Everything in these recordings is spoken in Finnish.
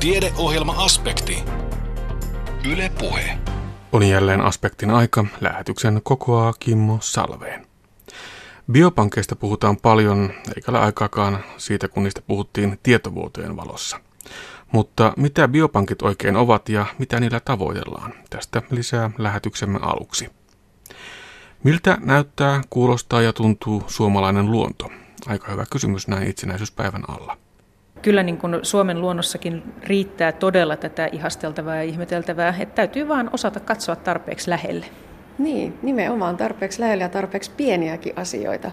Tiedeohjelma-aspekti. Yle Puhe. On jälleen aspektin aika. Lähetyksen kokoaa Kimmo Salveen. Biopankeista puhutaan paljon, eikä ole aikaakaan siitä, kun niistä puhuttiin tietovuotojen valossa. Mutta mitä biopankit oikein ovat ja mitä niillä tavoitellaan? Tästä lisää lähetyksemme aluksi. Miltä näyttää, kuulostaa ja tuntuu suomalainen luonto? Aika hyvä kysymys näin itsenäisyyspäivän alla. Kyllä niin kuin Suomen luonnossakin riittää todella tätä ihasteltavaa ja ihmeteltävää, että täytyy vaan osata katsoa tarpeeksi lähelle. Niin, nimenomaan tarpeeksi lähelle ja tarpeeksi pieniäkin asioita.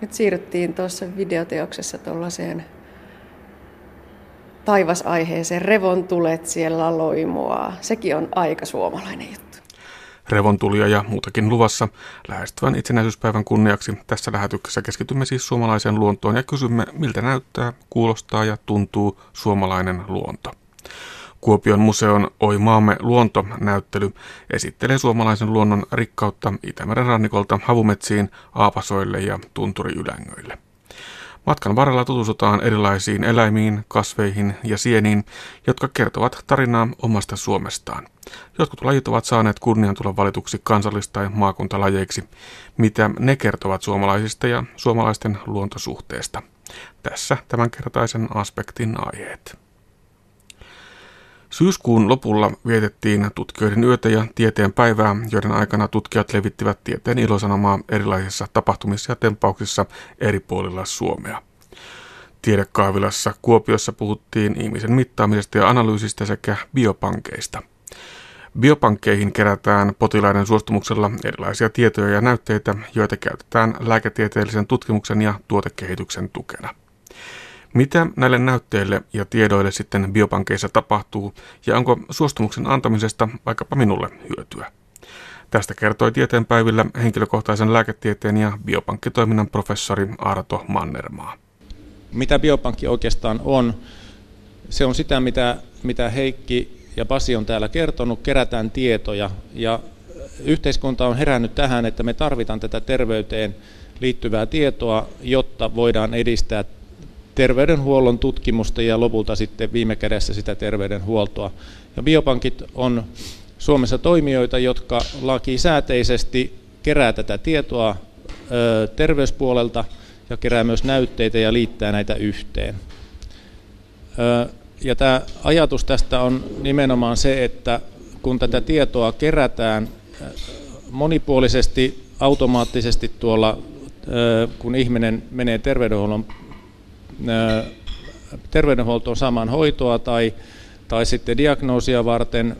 Nyt siirryttiin tuossa videoteoksessa tuollaiseen taivasaiheeseen, revontulet siellä loimua. Sekin on aika suomalainen juttu revontulia ja muutakin luvassa lähestyvän itsenäisyyspäivän kunniaksi. Tässä lähetyksessä keskitymme siis suomalaiseen luontoon ja kysymme, miltä näyttää, kuulostaa ja tuntuu suomalainen luonto. Kuopion museon Oi maamme luonto-näyttely esittelee suomalaisen luonnon rikkautta Itämeren rannikolta havumetsiin, aapasoille ja tunturiylängöille. Matkan varrella tutustutaan erilaisiin eläimiin, kasveihin ja sieniin, jotka kertovat tarinaa omasta Suomestaan. Jotkut lajit ovat saaneet kunnian tulla valituksi kansallis- tai maakuntalajeiksi. Mitä ne kertovat suomalaisista ja suomalaisten luontosuhteesta? Tässä tämänkertaisen aspektin aiheet. Syyskuun lopulla vietettiin tutkijoiden yötä ja tieteen päivää, joiden aikana tutkijat levittivät tieteen ilosanomaa erilaisissa tapahtumissa ja tempauksissa eri puolilla Suomea. Tiedekaavilassa Kuopiossa puhuttiin ihmisen mittaamisesta ja analyysistä sekä biopankeista. Biopankkeihin kerätään potilaiden suostumuksella erilaisia tietoja ja näytteitä, joita käytetään lääketieteellisen tutkimuksen ja tuotekehityksen tukena. Mitä näille näytteille ja tiedoille sitten biopankeissa tapahtuu ja onko suostumuksen antamisesta vaikkapa minulle hyötyä? Tästä kertoi tieteenpäivillä henkilökohtaisen lääketieteen ja biopankkitoiminnan professori Arto Mannermaa. Mitä biopankki oikeastaan on? Se on sitä, mitä, mitä Heikki ja Pasi on täällä kertonut, kerätään tietoja ja yhteiskunta on herännyt tähän, että me tarvitaan tätä terveyteen liittyvää tietoa, jotta voidaan edistää terveydenhuollon tutkimusta ja lopulta sitten viime kädessä sitä terveydenhuoltoa. Ja biopankit on Suomessa toimijoita, jotka lakisääteisesti kerää tätä tietoa terveyspuolelta ja kerää myös näytteitä ja liittää näitä yhteen. Ja tämä ajatus tästä on nimenomaan se, että kun tätä tietoa kerätään monipuolisesti, automaattisesti tuolla, kun ihminen menee terveydenhuollon terveydenhuoltoon saamaan hoitoa tai, tai sitten diagnoosia varten,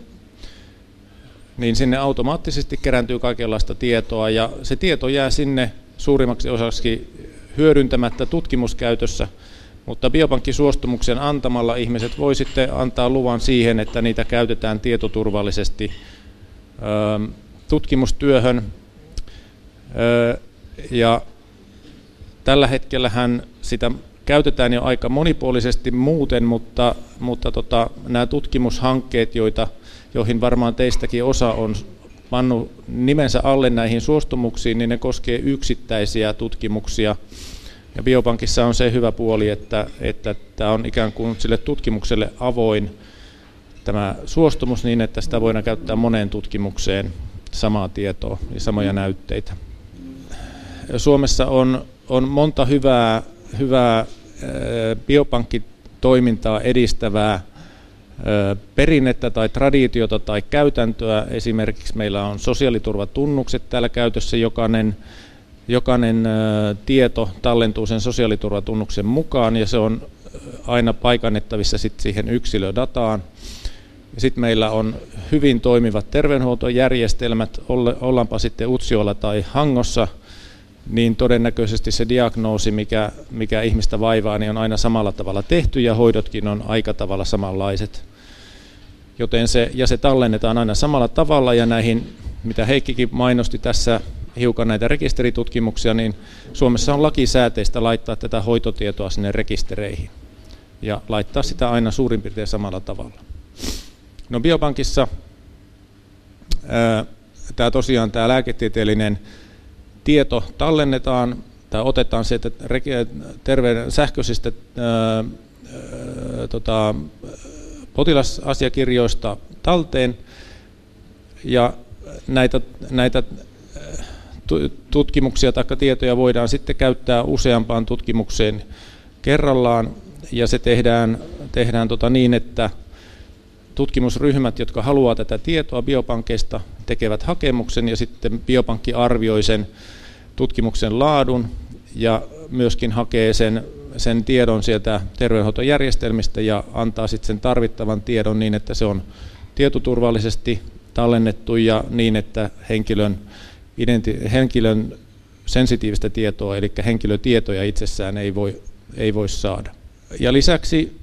niin sinne automaattisesti kerääntyy kaikenlaista tietoa. Ja se tieto jää sinne suurimmaksi osaksi hyödyntämättä tutkimuskäytössä, mutta biopankkisuostumuksen antamalla ihmiset voi sitten antaa luvan siihen, että niitä käytetään tietoturvallisesti tutkimustyöhön. Ja tällä hetkellähän sitä käytetään jo aika monipuolisesti muuten, mutta, mutta tota, nämä tutkimushankkeet, joita, joihin varmaan teistäkin osa on pannut nimensä alle näihin suostumuksiin, niin ne koskee yksittäisiä tutkimuksia. Ja Biopankissa on se hyvä puoli, että, että tämä on ikään kuin sille tutkimukselle avoin tämä suostumus niin, että sitä voidaan käyttää moneen tutkimukseen samaa tietoa ja samoja näytteitä. Suomessa on, on monta hyvää, hyvää biopankkitoimintaa edistävää perinnettä tai traditiota tai käytäntöä. Esimerkiksi meillä on sosiaaliturvatunnukset täällä käytössä. Jokainen, jokainen tieto tallentuu sen sosiaaliturvatunnuksen mukaan ja se on aina paikannettavissa sit siihen yksilödataan. Sitten meillä on hyvin toimivat terveydenhuoltojärjestelmät, ollaanpa sitten Utsiolla tai Hangossa – niin todennäköisesti se diagnoosi, mikä, mikä ihmistä vaivaa, niin on aina samalla tavalla tehty ja hoidotkin on aika tavalla samanlaiset. Joten se, ja se tallennetaan aina samalla tavalla ja näihin, mitä Heikkikin mainosti tässä hiukan näitä rekisteritutkimuksia, niin Suomessa on lakisääteistä laittaa tätä hoitotietoa sinne rekistereihin ja laittaa sitä aina suurin piirtein samalla tavalla. No biopankissa tämä tosiaan tämä lääketieteellinen tieto tallennetaan tai otetaan sieltä terveyden sähköisistä tota, potilasasiakirjoista talteen ja näitä, näitä tutkimuksia tai tietoja voidaan sitten käyttää useampaan tutkimukseen kerrallaan. Ja se tehdään, tehdään tota niin, että tutkimusryhmät, jotka haluaa tätä tietoa biopankkeista, tekevät hakemuksen ja sitten biopankki arvioi sen tutkimuksen laadun ja myöskin hakee sen, sen tiedon sieltä terveydenhoitojärjestelmistä ja antaa sitten sen tarvittavan tiedon niin, että se on tietoturvallisesti tallennettu ja niin, että henkilön, identi- henkilön sensitiivistä tietoa, eli henkilötietoja itsessään ei voi, ei voi saada. Ja lisäksi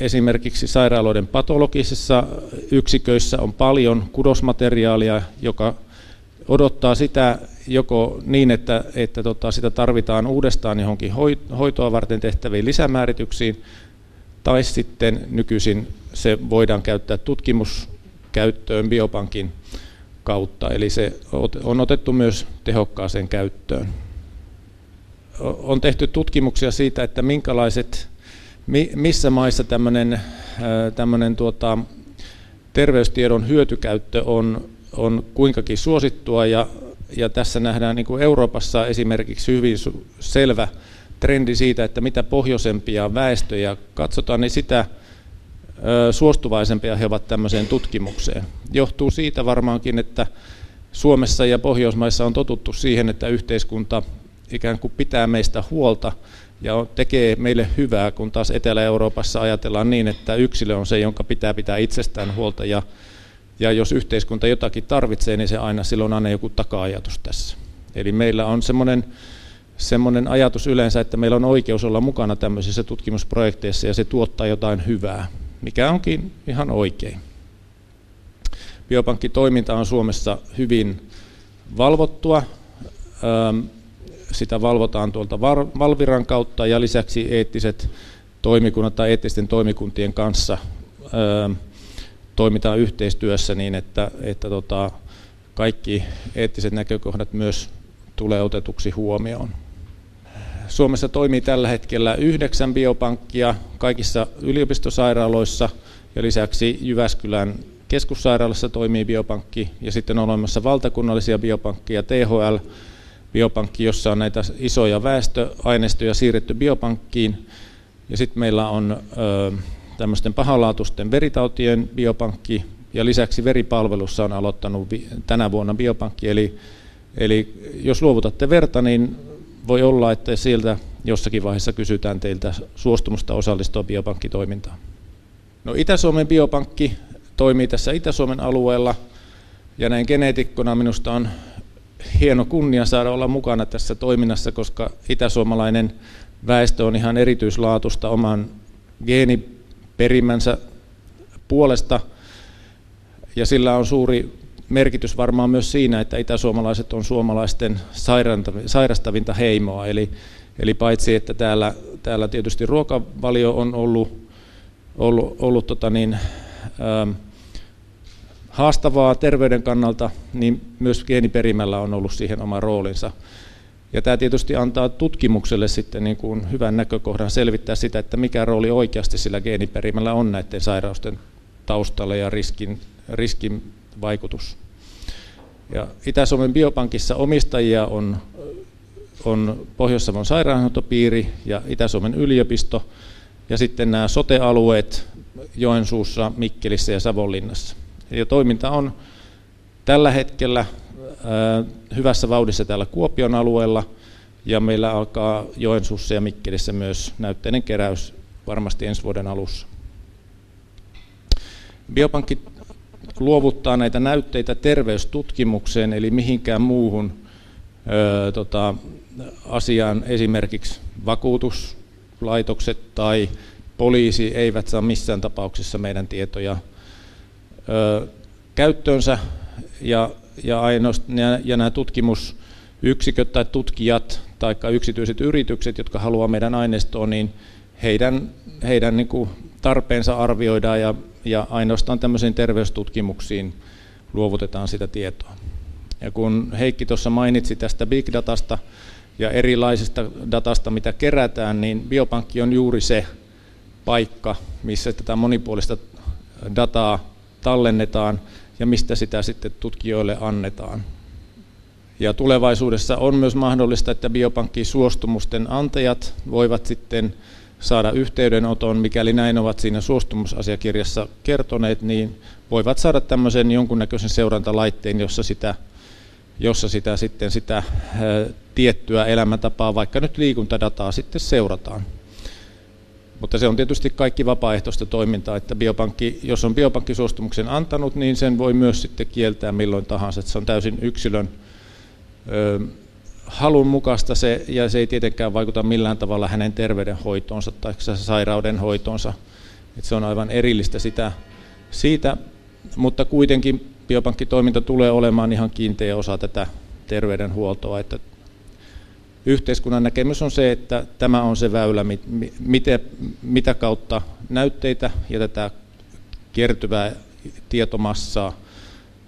esimerkiksi sairaaloiden patologisissa yksiköissä on paljon kudosmateriaalia, joka odottaa sitä joko niin, että, että tota, sitä tarvitaan uudestaan johonkin hoitoa varten tehtäviin lisämäärityksiin, tai sitten nykyisin se voidaan käyttää tutkimuskäyttöön biopankin kautta, eli se on otettu myös tehokkaaseen käyttöön. On tehty tutkimuksia siitä, että minkälaiset, missä maissa tämmöinen, tämmöinen tuota, terveystiedon hyötykäyttö on, on kuinkakin suosittua, ja, ja tässä nähdään niin kuin Euroopassa esimerkiksi hyvin selvä trendi siitä, että mitä pohjoisempia väestöjä katsotaan, niin sitä suostuvaisempia he ovat tämmöiseen tutkimukseen. Johtuu siitä varmaankin, että Suomessa ja Pohjoismaissa on totuttu siihen, että yhteiskunta ikään kuin pitää meistä huolta ja tekee meille hyvää, kun taas Etelä-Euroopassa ajatellaan niin, että yksilö on se, jonka pitää pitää itsestään huolta ja, ja jos yhteiskunta jotakin tarvitsee, niin se aina silloin aina joku taka-ajatus tässä. Eli meillä on semmoinen semmoinen ajatus yleensä, että meillä on oikeus olla mukana tämmöisissä tutkimusprojekteissa ja se tuottaa jotain hyvää, mikä onkin ihan oikein. Biopankkitoiminta on Suomessa hyvin valvottua. Sitä valvotaan tuolta Valviran kautta ja lisäksi eettiset toimikunnat tai eettisten toimikuntien kanssa toimitaan yhteistyössä niin, että, että tota, kaikki eettiset näkökohdat myös tulee otetuksi huomioon. Suomessa toimii tällä hetkellä yhdeksän biopankkia kaikissa yliopistosairaaloissa ja lisäksi Jyväskylän keskussairaalassa toimii biopankki ja sitten on olemassa valtakunnallisia biopankkeja, THL, biopankki, jossa on näitä isoja väestöaineistoja siirretty biopankkiin. Ja sitten meillä on ö, tämmöisten pahalaatusten veritautien biopankki ja lisäksi veripalvelussa on aloittanut tänä vuonna biopankki. Eli, eli jos luovutatte verta, niin voi olla, että sieltä jossakin vaiheessa kysytään teiltä suostumusta osallistua biopankkitoimintaan. No Itä-Suomen biopankki toimii tässä Itä-Suomen alueella ja näin geneetikkona minusta on hieno kunnia saada olla mukana tässä toiminnassa, koska itäsuomalainen väestö on ihan erityislaatusta oman geeniperimänsä puolesta ja sillä on suuri merkitys varmaan myös siinä, että itäsuomalaiset on suomalaisten sairastavinta heimoa. Eli, eli paitsi, että täällä, täällä tietysti ruokavalio on ollut, ollut, ollut tota niin, ähm, haastavaa terveyden kannalta, niin myös geeniperimällä on ollut siihen oma roolinsa. Ja tämä tietysti antaa tutkimukselle sitten niin kuin hyvän näkökohdan selvittää sitä, että mikä rooli oikeasti sillä geeniperimällä on näiden sairausten taustalla ja riskin, riskin vaikutus. Ja Itä-Suomen biopankissa omistajia on, on Pohjois-Savon sairaanhoitopiiri ja Itä-Suomen yliopisto ja sitten nämä sote-alueet Joensuussa, Mikkelissä ja Savonlinnassa. Ja toiminta on tällä hetkellä hyvässä vauhdissa täällä Kuopion alueella ja meillä alkaa Joensuussa ja Mikkelissä myös näytteinen keräys varmasti ensi vuoden alussa. Biopankki luovuttaa näitä näytteitä terveystutkimukseen, eli mihinkään muuhun ö, tota, asiaan. Esimerkiksi vakuutuslaitokset tai poliisi eivät saa missään tapauksessa meidän tietoja ö, käyttöönsä. Ja, ja, ja, ja nämä tutkimusyksiköt tai tutkijat tai yksityiset yritykset, jotka haluaa meidän aineistoon, niin heidän, heidän niin kuin tarpeensa arvioidaan ja ja ainoastaan tämmöisiin terveystutkimuksiin luovutetaan sitä tietoa. Ja kun Heikki tuossa mainitsi tästä big datasta ja erilaisista datasta, mitä kerätään, niin biopankki on juuri se paikka, missä tätä monipuolista dataa tallennetaan ja mistä sitä sitten tutkijoille annetaan. Ja tulevaisuudessa on myös mahdollista, että biopankkiin suostumusten antajat voivat sitten saada yhteydenoton, mikäli näin ovat siinä suostumusasiakirjassa kertoneet, niin voivat saada tämmöisen jonkunnäköisen seurantalaitteen, jossa sitä, jossa sitä sitten sitä ää, tiettyä elämäntapaa, vaikka nyt liikuntadataa sitten seurataan. Mutta se on tietysti kaikki vapaaehtoista toimintaa, että biopankki, jos on biopankkisuostumuksen antanut, niin sen voi myös sitten kieltää milloin tahansa. Että se on täysin yksilön ö, halun mukaista se, ja se ei tietenkään vaikuta millään tavalla hänen terveydenhoitoonsa tai sairaudenhoitoonsa. Se on aivan erillistä sitä, siitä, mutta kuitenkin biopankkitoiminta tulee olemaan ihan kiinteä osa tätä terveydenhuoltoa, että yhteiskunnan näkemys on se, että tämä on se väylä, mitä, mitä kautta näytteitä ja tätä kertyvää tietomassaa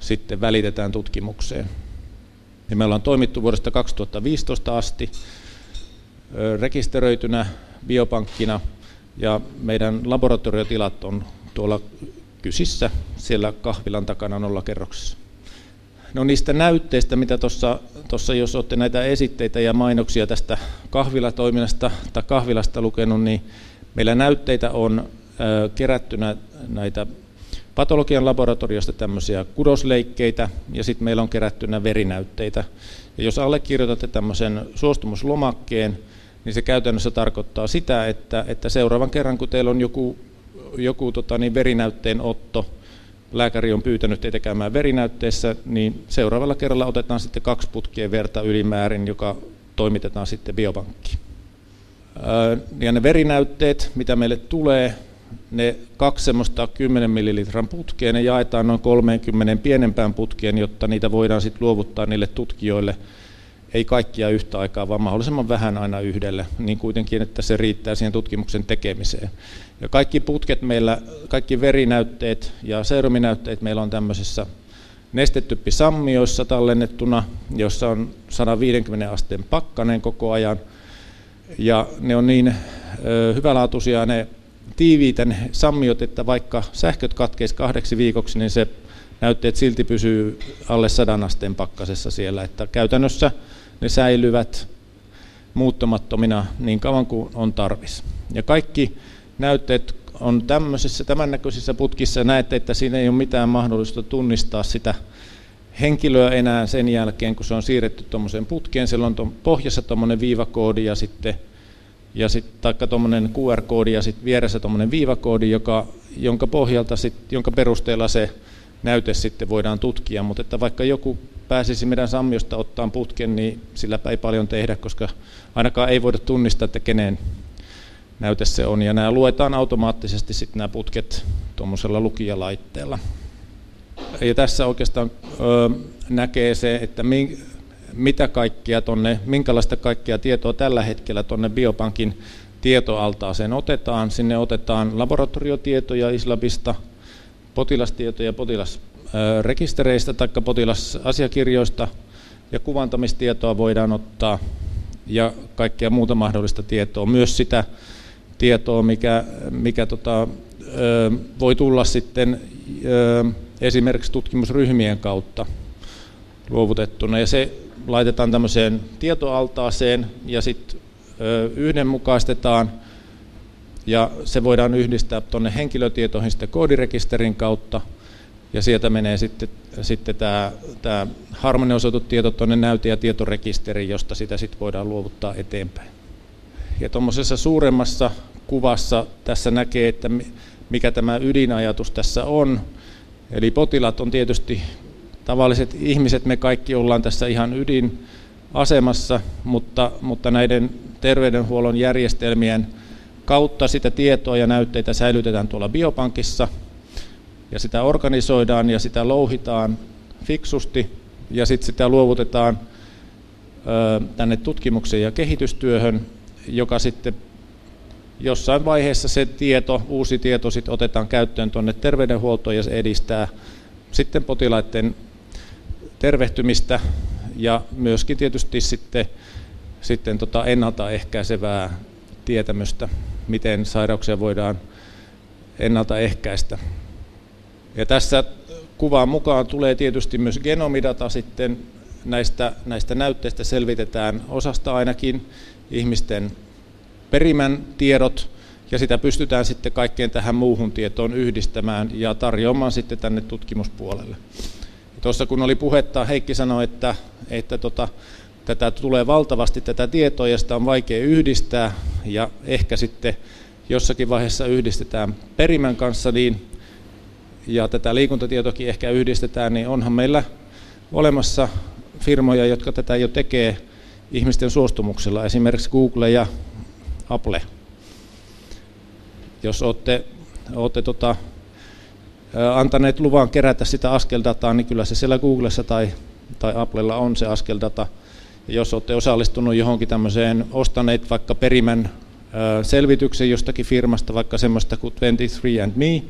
sitten välitetään tutkimukseen. Ja me ollaan toimittu vuodesta 2015 asti rekisteröitynä biopankkina ja meidän laboratoriotilat on tuolla Kysissä, siellä kahvilan takana nolla kerroksessa. No niistä näytteistä, mitä tuossa, jos olette näitä esitteitä ja mainoksia tästä kahvilatoiminnasta tai kahvilasta lukenut, niin meillä näytteitä on kerättynä näitä patologian laboratoriosta tämmöisiä kudosleikkeitä ja sitten meillä on kerättynä verinäytteitä. Ja jos allekirjoitatte tämmöisen suostumuslomakkeen, niin se käytännössä tarkoittaa sitä, että, että seuraavan kerran kun teillä on joku, joku tota, niin verinäytteen otto, lääkäri on pyytänyt teitä käymään verinäytteessä, niin seuraavalla kerralla otetaan sitten kaksi putkien verta ylimäärin, joka toimitetaan sitten biopankkiin. Ja ne verinäytteet, mitä meille tulee, ne kaksi semmoista 10 millilitran putkea, ne jaetaan noin 30 pienempään putkeen, jotta niitä voidaan sitten luovuttaa niille tutkijoille, ei kaikkia yhtä aikaa, vaan mahdollisimman vähän aina yhdelle, niin kuitenkin, että se riittää siihen tutkimuksen tekemiseen. Ja kaikki putket meillä, kaikki verinäytteet ja seruminäytteet meillä on tämmöisessä nestetyppisammioissa tallennettuna, jossa on 150 asteen pakkanen koko ajan. Ja ne on niin ö, hyvälaatuisia ne tiiviitä ne sammiot, että vaikka sähköt katkeisi kahdeksi viikoksi, niin se näytteet silti pysyy alle sadan asteen pakkasessa siellä. Että käytännössä ne säilyvät muuttumattomina niin kauan kuin on tarvis. Ja kaikki näytteet on tämmöisissä, tämän näköisissä putkissa, näette, että siinä ei ole mitään mahdollista tunnistaa sitä henkilöä enää sen jälkeen, kun se on siirretty tuommoiseen putkeen. Siellä on tuon pohjassa tuommoinen viivakoodi ja sitten ja sitten taikka tuommoinen QR-koodi ja sitten vieressä tuommoinen viivakoodi, joka, jonka pohjalta sit, jonka perusteella se näyte sitten voidaan tutkia, mutta että vaikka joku pääsisi meidän sammiosta ottaa putken, niin sillä ei paljon tehdä, koska ainakaan ei voida tunnistaa, että kenen näyte se on. Ja nämä luetaan automaattisesti sitten nämä putket tuommoisella lukijalaitteella. Ja tässä oikeastaan ö, näkee se, että mi, mitä kaikkia tonne, minkälaista kaikkia tietoa tällä hetkellä tuonne biopankin tietoaltaaseen otetaan. Sinne otetaan laboratoriotietoja Islabista, potilastietoja potilasrekistereistä tai potilasasiakirjoista ja kuvantamistietoa voidaan ottaa ja kaikkea muuta mahdollista tietoa. Myös sitä tietoa, mikä, mikä tota, voi tulla sitten esimerkiksi tutkimusryhmien kautta luovutettuna. Ja se laitetaan tämmöiseen tietoaltaaseen ja sitten yhdenmukaistetaan ja se voidaan yhdistää tuonne henkilötietoihin sitten koodirekisterin kautta ja sieltä menee sitten, sitten tämä, tämä harmoniosoitut tieto tuonne näyte- ja tietorekisteriin, josta sitä sitten voidaan luovuttaa eteenpäin. Ja tuommoisessa suuremmassa kuvassa tässä näkee, että mikä tämä ydinajatus tässä on. Eli potilaat on tietysti tavalliset ihmiset, me kaikki ollaan tässä ihan ydinasemassa, mutta, mutta näiden terveydenhuollon järjestelmien kautta sitä tietoa ja näytteitä säilytetään tuolla biopankissa ja sitä organisoidaan ja sitä louhitaan fiksusti ja sitten sitä luovutetaan tänne tutkimukseen ja kehitystyöhön, joka sitten jossain vaiheessa se tieto, uusi tieto sitten otetaan käyttöön tuonne terveydenhuoltoon ja se edistää sitten potilaiden tervehtymistä ja myöskin tietysti sitten, sitten tota ennaltaehkäisevää tietämystä miten sairauksia voidaan ennaltaehkäistä. Ja tässä kuvaan mukaan tulee tietysti myös genomidata sitten näistä, näistä näytteistä selvitetään osasta ainakin ihmisten perimän tiedot, ja sitä pystytään sitten kaikkeen tähän muuhun tietoon yhdistämään ja tarjoamaan sitten tänne tutkimuspuolelle. Tuossa kun oli puhetta, Heikki sanoi, että, että tota, tätä tulee valtavasti tätä tietoa ja sitä on vaikea yhdistää ja ehkä sitten jossakin vaiheessa yhdistetään perimän kanssa niin, ja tätä liikuntatietokin ehkä yhdistetään, niin onhan meillä olemassa firmoja, jotka tätä jo tekee ihmisten suostumuksella, esimerkiksi Google ja Apple. Jos olette, olette tota, antaneet luvan kerätä sitä askeldataa, niin kyllä se siellä Googlessa tai, tai Applella on se askeldata. Ja jos olette osallistunut johonkin tämmöiseen, ostaneet vaikka perimän selvityksen jostakin firmasta, vaikka semmoista kuin 23andMe,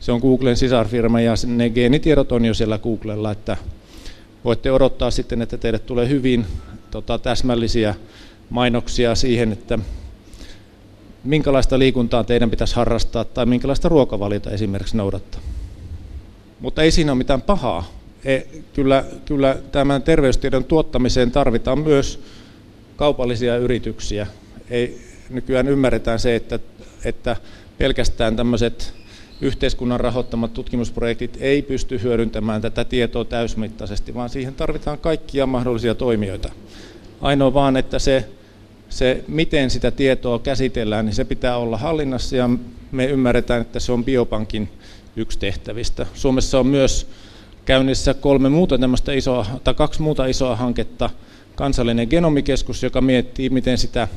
se on Googlen sisarfirma ja ne geenitiedot on jo siellä Googlella, että voitte odottaa sitten, että teille tulee hyvin tota, täsmällisiä mainoksia siihen, että minkälaista liikuntaa teidän pitäisi harrastaa tai minkälaista ruokavaliota esimerkiksi noudattaa. Mutta ei siinä ole mitään pahaa. E, kyllä, kyllä tämän terveystiedon tuottamiseen tarvitaan myös kaupallisia yrityksiä. Ei, nykyään ymmärretään se, että, että pelkästään tämmöiset yhteiskunnan rahoittamat tutkimusprojektit ei pysty hyödyntämään tätä tietoa täysmittaisesti, vaan siihen tarvitaan kaikkia mahdollisia toimijoita. Ainoa vaan, että se, se miten sitä tietoa käsitellään, niin se pitää olla hallinnassa ja me ymmärretään, että se on biopankin yksi tehtävistä. Suomessa on myös käynnissä kolme muuta isoa, tai kaksi muuta isoa hanketta. Kansallinen genomikeskus, joka miettii, miten sitä,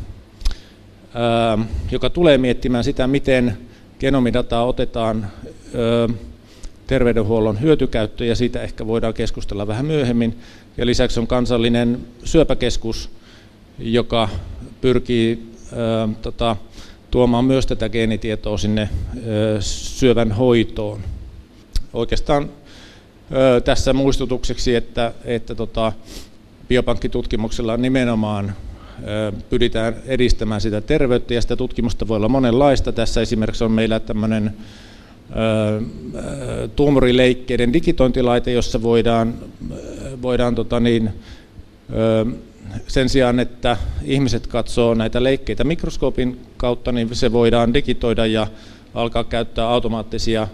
ää, joka tulee miettimään sitä, miten genomidataa otetaan ää, terveydenhuollon hyötykäyttö, ja siitä ehkä voidaan keskustella vähän myöhemmin. Ja lisäksi on kansallinen syöpäkeskus, joka pyrkii ää, tota, tuomaan myös tätä geenitietoa sinne syövän hoitoon. Oikeastaan tässä muistutukseksi, että, että tota, biopankkitutkimuksella nimenomaan pyritään edistämään sitä terveyttä ja sitä tutkimusta voi olla monenlaista. Tässä esimerkiksi on meillä tämmöinen tuomorileikkeiden digitointilaite, jossa voidaan, voidaan tota niin, sen sijaan, että ihmiset katsoo näitä leikkeitä mikroskoopin kautta, niin se voidaan digitoida ja alkaa käyttää automaattisia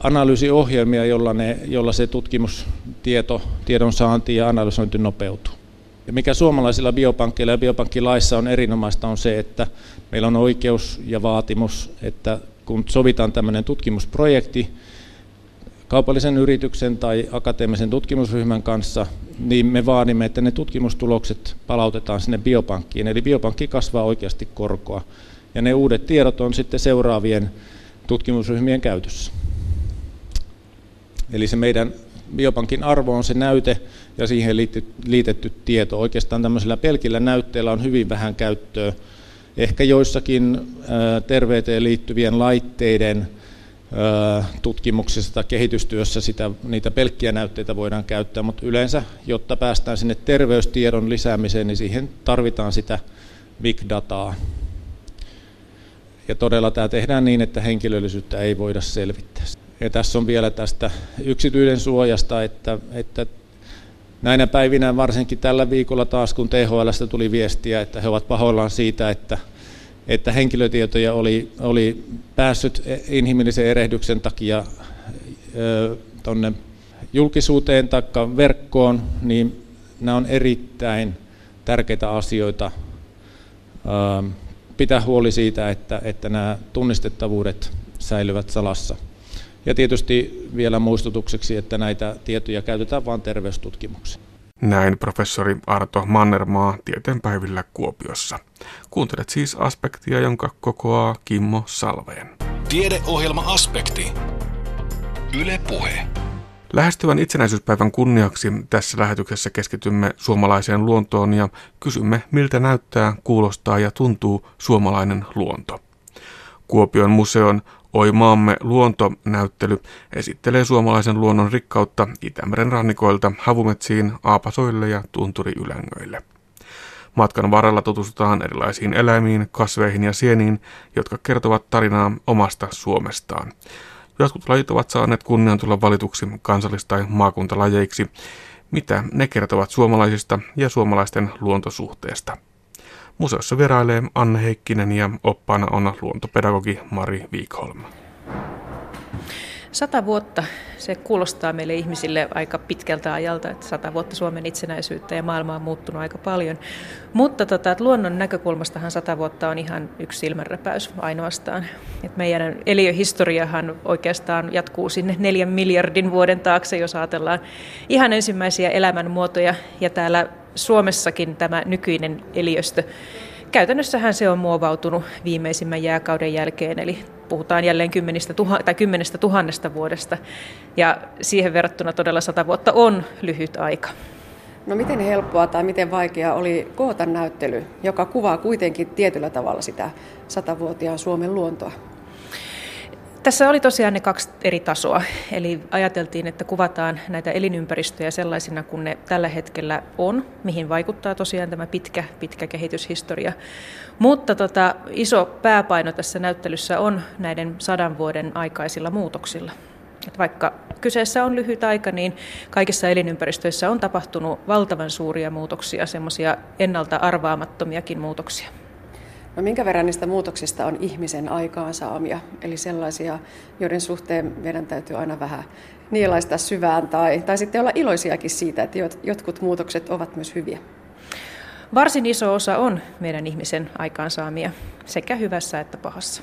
analyysiohjelmia, jolla, ne, jolla se tutkimustieto, tiedon saanti ja analysointi nopeutuu. Ja mikä suomalaisilla biopankkeilla ja biopankkilaissa on erinomaista on se, että meillä on oikeus ja vaatimus, että kun sovitaan tämmöinen tutkimusprojekti, kaupallisen yrityksen tai akateemisen tutkimusryhmän kanssa, niin me vaadimme, että ne tutkimustulokset palautetaan sinne biopankkiin. Eli biopankki kasvaa oikeasti korkoa. Ja ne uudet tiedot on sitten seuraavien tutkimusryhmien käytössä. Eli se meidän biopankin arvo on se näyte ja siihen liitetty tieto. Oikeastaan tämmöisellä pelkillä näytteellä on hyvin vähän käyttöä. Ehkä joissakin terveyteen liittyvien laitteiden tutkimuksessa tai kehitystyössä sitä, niitä pelkkiä näytteitä voidaan käyttää, mutta yleensä, jotta päästään sinne terveystiedon lisäämiseen, niin siihen tarvitaan sitä big dataa. Ja todella tämä tehdään niin, että henkilöllisyyttä ei voida selvittää. Ja tässä on vielä tästä yksityisen suojasta, että, että näinä päivinä, varsinkin tällä viikolla taas, kun THLstä tuli viestiä, että he ovat pahoillaan siitä, että että henkilötietoja oli, oli päässyt inhimillisen erehdyksen takia tuonne julkisuuteen tai verkkoon, niin nämä on erittäin tärkeitä asioita. Pitää huoli siitä, että, että nämä tunnistettavuudet säilyvät salassa. Ja tietysti vielä muistutukseksi, että näitä tietoja käytetään vain terveystutkimukseen. Näin professori Arto Mannermaa tieteenpäivillä Kuopiossa. Kuuntelet siis aspektia, jonka kokoaa Kimmo Salveen. Tiedeohjelma Aspekti. Yle Puhe. Lähestyvän itsenäisyyspäivän kunniaksi tässä lähetyksessä keskitymme suomalaiseen luontoon ja kysymme, miltä näyttää, kuulostaa ja tuntuu suomalainen luonto. Kuopion museon Oi maamme luontonäyttely esittelee suomalaisen luonnon rikkautta Itämeren rannikoilta havumetsiin, aapasoille ja tunturiylängöille. Matkan varrella tutustutaan erilaisiin eläimiin, kasveihin ja sieniin, jotka kertovat tarinaa omasta Suomestaan. Jotkut lajit ovat saaneet kunnian tulla valituksi kansallis- tai maakuntalajeiksi. Mitä ne kertovat suomalaisista ja suomalaisten luontosuhteesta? Museossa vierailee Anne Heikkinen ja oppaana on luontopedagogi Mari Viikholm. Sata vuotta, se kuulostaa meille ihmisille aika pitkältä ajalta, että sata vuotta Suomen itsenäisyyttä ja maailma on muuttunut aika paljon. Mutta tota, että luonnon näkökulmastahan sata vuotta on ihan yksi silmänräpäys ainoastaan. Et meidän eliöhistoriahan oikeastaan jatkuu sinne neljän miljardin vuoden taakse, jos ajatellaan ihan ensimmäisiä elämänmuotoja. Ja täällä Suomessakin tämä nykyinen eliöstö Käytännössähän se on muovautunut viimeisimmän jääkauden jälkeen, eli puhutaan jälleen kymmenistä, tuha, tai kymmenestä tuhannesta vuodesta, ja siihen verrattuna todella sata vuotta on lyhyt aika. No miten helppoa tai miten vaikeaa oli koota näyttely, joka kuvaa kuitenkin tietyllä tavalla sitä satavuotiaan Suomen luontoa? Tässä oli tosiaan ne kaksi eri tasoa, eli ajateltiin, että kuvataan näitä elinympäristöjä sellaisina kuin ne tällä hetkellä on, mihin vaikuttaa tosiaan tämä pitkä, pitkä kehityshistoria. Mutta tota, iso pääpaino tässä näyttelyssä on näiden sadan vuoden aikaisilla muutoksilla. Et vaikka kyseessä on lyhyt aika, niin kaikissa elinympäristöissä on tapahtunut valtavan suuria muutoksia, semmoisia ennalta arvaamattomiakin muutoksia. No minkä verran niistä muutoksista on ihmisen aikaansaamia, eli sellaisia, joiden suhteen meidän täytyy aina vähän nielaista syvään tai, tai sitten olla iloisiakin siitä, että jotkut muutokset ovat myös hyviä? Varsin iso osa on meidän ihmisen aikaansaamia, sekä hyvässä että pahassa.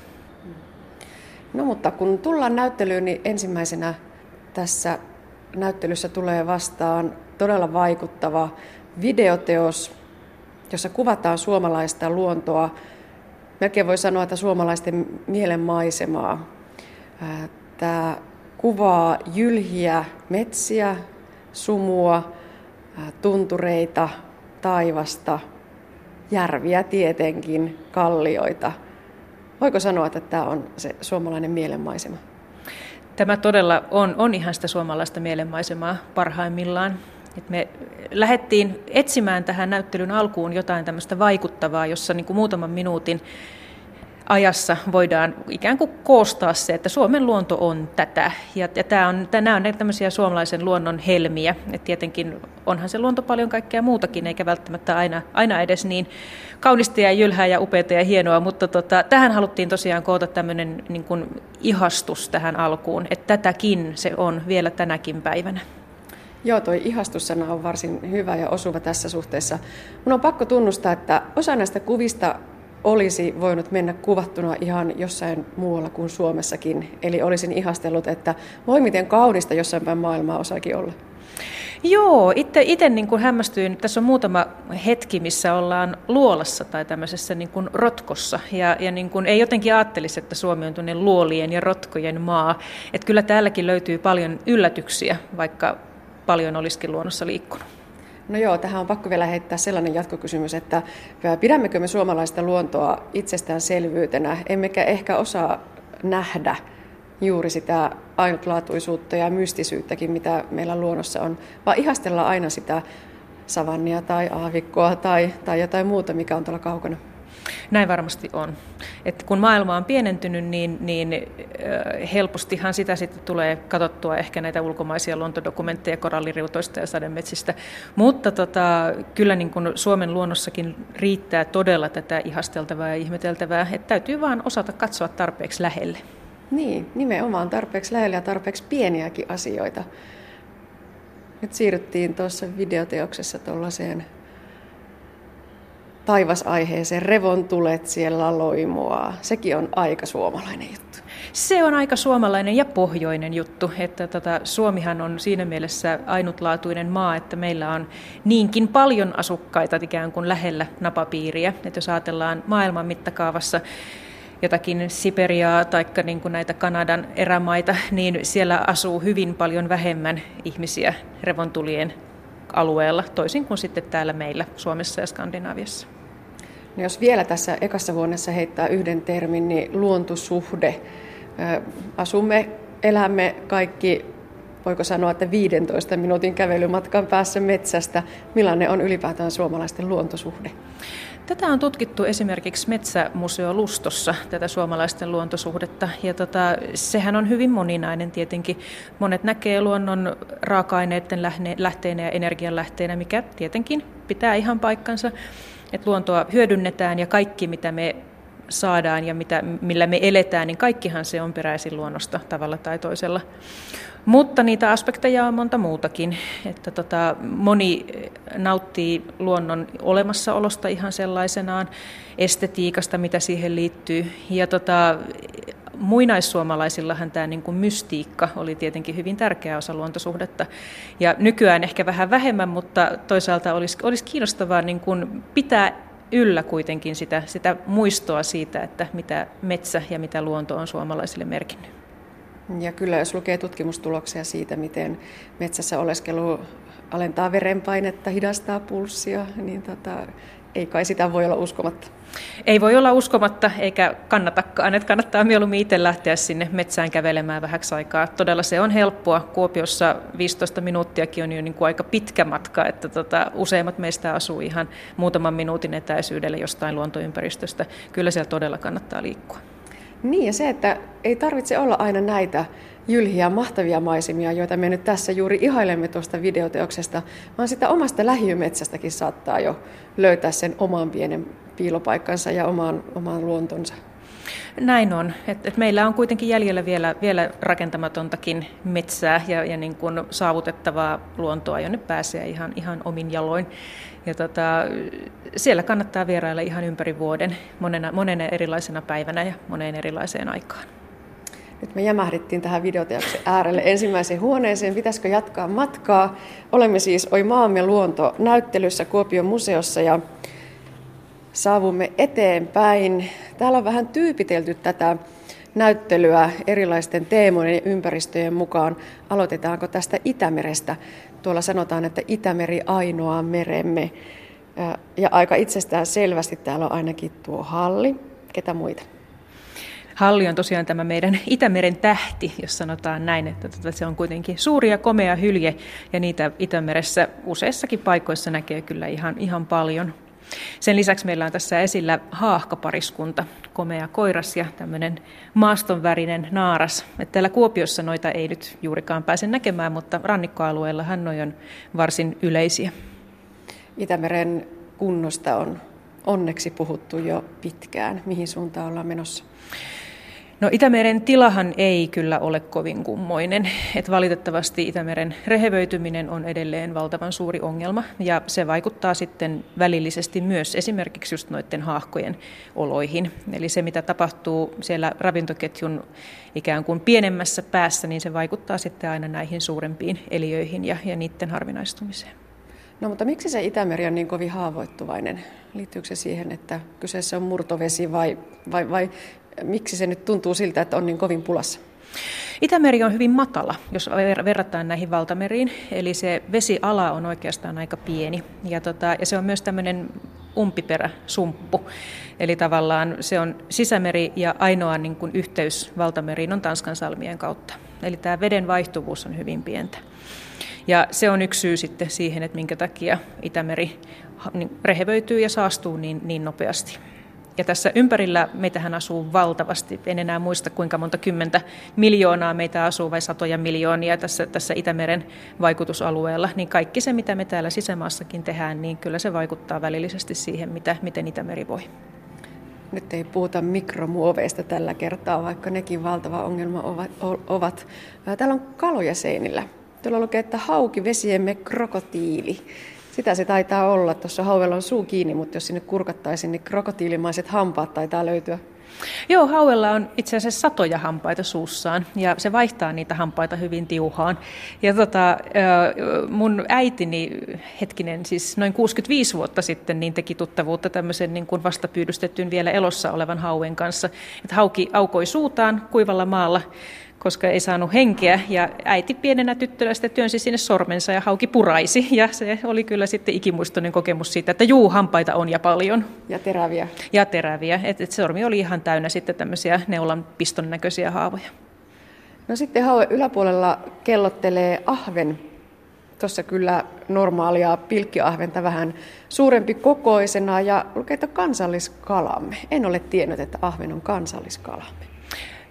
No mutta kun tullaan näyttelyyn, niin ensimmäisenä tässä näyttelyssä tulee vastaan todella vaikuttava videoteos, jossa kuvataan suomalaista luontoa melkein voi sanoa, että suomalaisten mielen maisemaa. Tämä kuvaa jylhiä metsiä, sumua, tuntureita, taivasta, järviä tietenkin, kallioita. Voiko sanoa, että tämä on se suomalainen mielenmaisema? Tämä todella on, on ihan sitä suomalaista mielenmaisemaa parhaimmillaan. Et me lähdettiin etsimään tähän näyttelyn alkuun jotain tämmöistä vaikuttavaa, jossa niin kuin muutaman minuutin ajassa voidaan ikään kuin koostaa se, että Suomen luonto on tätä. Ja, ja tämä on, nämä on tämmöisiä suomalaisen luonnon helmiä. Et tietenkin onhan se luonto paljon kaikkea muutakin, eikä välttämättä aina, aina edes niin kaunista ja jylhää ja upeaa ja hienoa, mutta tota, tähän haluttiin tosiaan koota tämmöinen niin kuin ihastus tähän alkuun, että tätäkin se on vielä tänäkin päivänä. Joo, toi ihastussana on varsin hyvä ja osuva tässä suhteessa. Mun on pakko tunnustaa, että osa näistä kuvista olisi voinut mennä kuvattuna ihan jossain muualla kuin Suomessakin. Eli olisin ihastellut, että voi miten kaunista jossain päin maailmaa osaakin olla. Joo, itse, niin kuin hämmästyin, tässä on muutama hetki, missä ollaan luolassa tai tämmöisessä niin kuin rotkossa. Ja, ja niin kuin ei jotenkin ajattelisi, että Suomi on tuonne luolien ja rotkojen maa. Että kyllä täälläkin löytyy paljon yllätyksiä, vaikka paljon olisikin luonnossa liikkunut. No joo, tähän on pakko vielä heittää sellainen jatkokysymys, että pidämmekö me suomalaista luontoa itsestäänselvyytenä, emmekä ehkä osaa nähdä juuri sitä ainutlaatuisuutta ja mystisyyttäkin, mitä meillä luonnossa on, vaan ihastellaan aina sitä savannia tai aavikkoa tai, tai jotain muuta, mikä on tuolla kaukana. Näin varmasti on. Et kun maailma on pienentynyt, niin, niin helpostihan sitä sitten tulee katsottua ehkä näitä ulkomaisia luontodokumentteja koralliriutoista ja sademetsistä. Mutta tota, kyllä niin kun Suomen luonnossakin riittää todella tätä ihasteltavaa ja ihmeteltävää, että täytyy vaan osata katsoa tarpeeksi lähelle. Niin, nimenomaan tarpeeksi lähelle ja tarpeeksi pieniäkin asioita. Nyt siirryttiin tuossa videoteoksessa tuollaiseen taivasaiheeseen, revontulet siellä loimua. Sekin on aika suomalainen juttu. Se on aika suomalainen ja pohjoinen juttu, että tota, Suomihan on siinä mielessä ainutlaatuinen maa, että meillä on niinkin paljon asukkaita ikään kuin lähellä napapiiriä. Että jos ajatellaan maailman mittakaavassa jotakin Siperiaa tai niin kuin näitä Kanadan erämaita, niin siellä asuu hyvin paljon vähemmän ihmisiä revontulien alueella, toisin kuin sitten täällä meillä Suomessa ja Skandinaviassa. No jos vielä tässä ekassa vuonnessa heittää yhden termin, niin luontosuhde. Asumme, elämme kaikki voiko sanoa, että 15 minuutin kävelymatkan päässä metsästä. Millainen on ylipäätään suomalaisten luontosuhde? Tätä on tutkittu esimerkiksi Metsämuseo Lustossa, tätä suomalaisten luontosuhdetta. Ja tota, sehän on hyvin moninainen tietenkin. Monet näkee luonnon raaka-aineiden lähteenä ja energianlähteenä, mikä tietenkin pitää ihan paikkansa. Että luontoa hyödynnetään ja kaikki, mitä me saadaan ja mitä, millä me eletään, niin kaikkihan se on peräisin luonnosta tavalla tai toisella. Mutta niitä aspekteja on monta muutakin. Että tota, moni nauttii luonnon olemassaolosta ihan sellaisenaan, estetiikasta, mitä siihen liittyy. Ja tota, muinaissuomalaisillahan tämä niin kuin mystiikka oli tietenkin hyvin tärkeä osa luontosuhdetta. Ja nykyään ehkä vähän vähemmän, mutta toisaalta olisi, olisi kiinnostavaa niin kuin pitää yllä kuitenkin sitä, sitä muistoa siitä, että mitä metsä ja mitä luonto on suomalaisille merkinnyt. Ja kyllä, jos lukee tutkimustuloksia siitä, miten metsässä oleskelu alentaa verenpainetta, hidastaa pulssia, niin tota, ei kai sitä voi olla uskomatta. Ei voi olla uskomatta, eikä kannatakaan. Että kannattaa mieluummin itse lähteä sinne metsään kävelemään vähäksi aikaa. Todella se on helppoa. Kuopiossa 15 minuuttiakin on jo niin kuin aika pitkä matka, että tota, useimmat meistä asuu ihan muutaman minuutin etäisyydelle jostain luontoympäristöstä. Kyllä siellä todella kannattaa liikkua. Niin ja se, että ei tarvitse olla aina näitä jylhiä, mahtavia maisemia, joita me nyt tässä juuri ihailemme tuosta videoteoksesta, vaan sitä omasta lähiömetsästäkin saattaa jo löytää sen oman pienen piilopaikkansa ja omaan, omaan luontonsa. Näin on. Et, et meillä on kuitenkin jäljellä vielä, vielä rakentamatontakin metsää ja, ja niin kuin saavutettavaa luontoa, jonne pääsee ihan, ihan omin jaloin. Ja tota, siellä kannattaa vierailla ihan ympäri vuoden, monena, monena erilaisena päivänä ja moneen erilaiseen aikaan. Nyt me jämähdettiin tähän videoteoksen äärelle ensimmäiseen huoneeseen. Pitäisikö jatkaa matkaa? Olemme siis Oi maamme luonto näyttelyssä Kuopion museossa ja saavumme eteenpäin. Täällä on vähän tyypitelty tätä näyttelyä erilaisten teemojen ja ympäristöjen mukaan. Aloitetaanko tästä Itämerestä? Tuolla sanotaan, että Itämeri ainoa meremme. Ja aika itsestään selvästi täällä on ainakin tuo halli. Ketä muita? Halli on tosiaan tämä meidän Itämeren tähti, jos sanotaan näin, että tota, se on kuitenkin suuri ja komea hylje ja niitä Itämeressä useissakin paikoissa näkee kyllä ihan, ihan paljon. Sen lisäksi meillä on tässä esillä haahkapariskunta, komea koiras ja tämmöinen maastonvärinen naaras. Että täällä Kuopiossa noita ei nyt juurikaan pääse näkemään, mutta rannikkoalueellahan noin on varsin yleisiä. Itämeren kunnosta on onneksi puhuttu jo pitkään. Mihin suuntaan ollaan menossa? No Itämeren tilahan ei kyllä ole kovin kummoinen. Et valitettavasti Itämeren rehevöityminen on edelleen valtavan suuri ongelma ja se vaikuttaa sitten välillisesti myös esimerkiksi just noiden haahkojen oloihin. Eli se mitä tapahtuu siellä ravintoketjun ikään kuin pienemmässä päässä, niin se vaikuttaa sitten aina näihin suurempiin eliöihin ja, ja niiden harvinaistumiseen. No mutta miksi se Itämeri on niin kovin haavoittuvainen? Liittyykö se siihen, että kyseessä on murtovesi vai, vai, vai miksi se nyt tuntuu siltä, että on niin kovin pulassa? Itämeri on hyvin matala, jos verrataan näihin valtameriin, eli se vesiala on oikeastaan aika pieni. Ja, tota, ja se on myös tämmöinen umpiperäsumppu, eli tavallaan se on sisämeri ja ainoa niin kuin yhteys valtameriin on Tanskan salmien kautta. Eli tämä veden vaihtuvuus on hyvin pientä. Ja se on yksi syy sitten siihen, että minkä takia Itämeri niin rehevöityy ja saastuu niin, niin nopeasti. Ja tässä ympärillä meitähän asuu valtavasti. En enää muista kuinka monta kymmentä miljoonaa meitä asuu vai satoja miljoonia tässä, tässä Itämeren vaikutusalueella. Niin kaikki se, mitä me täällä sisämaassakin tehdään, niin kyllä se vaikuttaa välillisesti siihen, mitä, miten Itämeri voi. Nyt ei puhuta mikromuoveista tällä kertaa, vaikka nekin valtava ongelma ovat. Täällä on kaloja seinillä. Tuolla lukee, että hauki vesiemme krokotiili. Sitä se taitaa olla. Tuossa hauella on suu kiinni, mutta jos sinne kurkattaisiin, niin krokotiilimaiset hampaat taitaa löytyä. Joo, hauella on itse asiassa satoja hampaita suussaan ja se vaihtaa niitä hampaita hyvin tiuhaan. Ja tota, mun äitini, hetkinen, siis noin 65 vuotta sitten, niin teki tuttavuutta tämmöisen niin kuin vastapyydystetyn vielä elossa olevan hauen kanssa. Että hauki aukoi suutaan kuivalla maalla koska ei saanut henkeä. Ja äiti pienenä tyttönä sitten työnsi sinne sormensa ja hauki puraisi. Ja se oli kyllä sitten ikimuistoinen kokemus siitä, että juu, hampaita on ja paljon. Ja teräviä. Ja teräviä. Et, et sormi oli ihan täynnä sitten tämmöisiä neulan piston näköisiä haavoja. No sitten haue yläpuolella kellottelee ahven. Tuossa kyllä normaalia pilkkiahventa vähän suurempi kokoisena ja lukee, että kansalliskalamme. En ole tiennyt, että ahven on kansalliskalamme.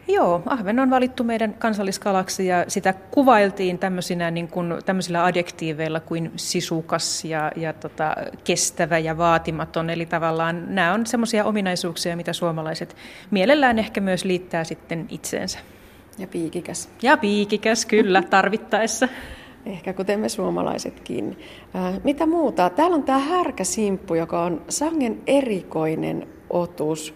Joo, ahven on valittu meidän kansalliskalaksi ja sitä kuvailtiin tämmöisinä, niin kuin, tämmöisillä adjektiiveilla kuin sisukas ja, ja tota, kestävä ja vaatimaton. Eli tavallaan nämä on semmoisia ominaisuuksia, mitä suomalaiset mielellään ehkä myös liittää sitten itseensä. Ja piikikäs. Ja piikikäs, kyllä, tarvittaessa. Ehkä kuten me suomalaisetkin. Äh, mitä muuta? Täällä on tämä härkäsimppu, joka on sangen erikoinen otus.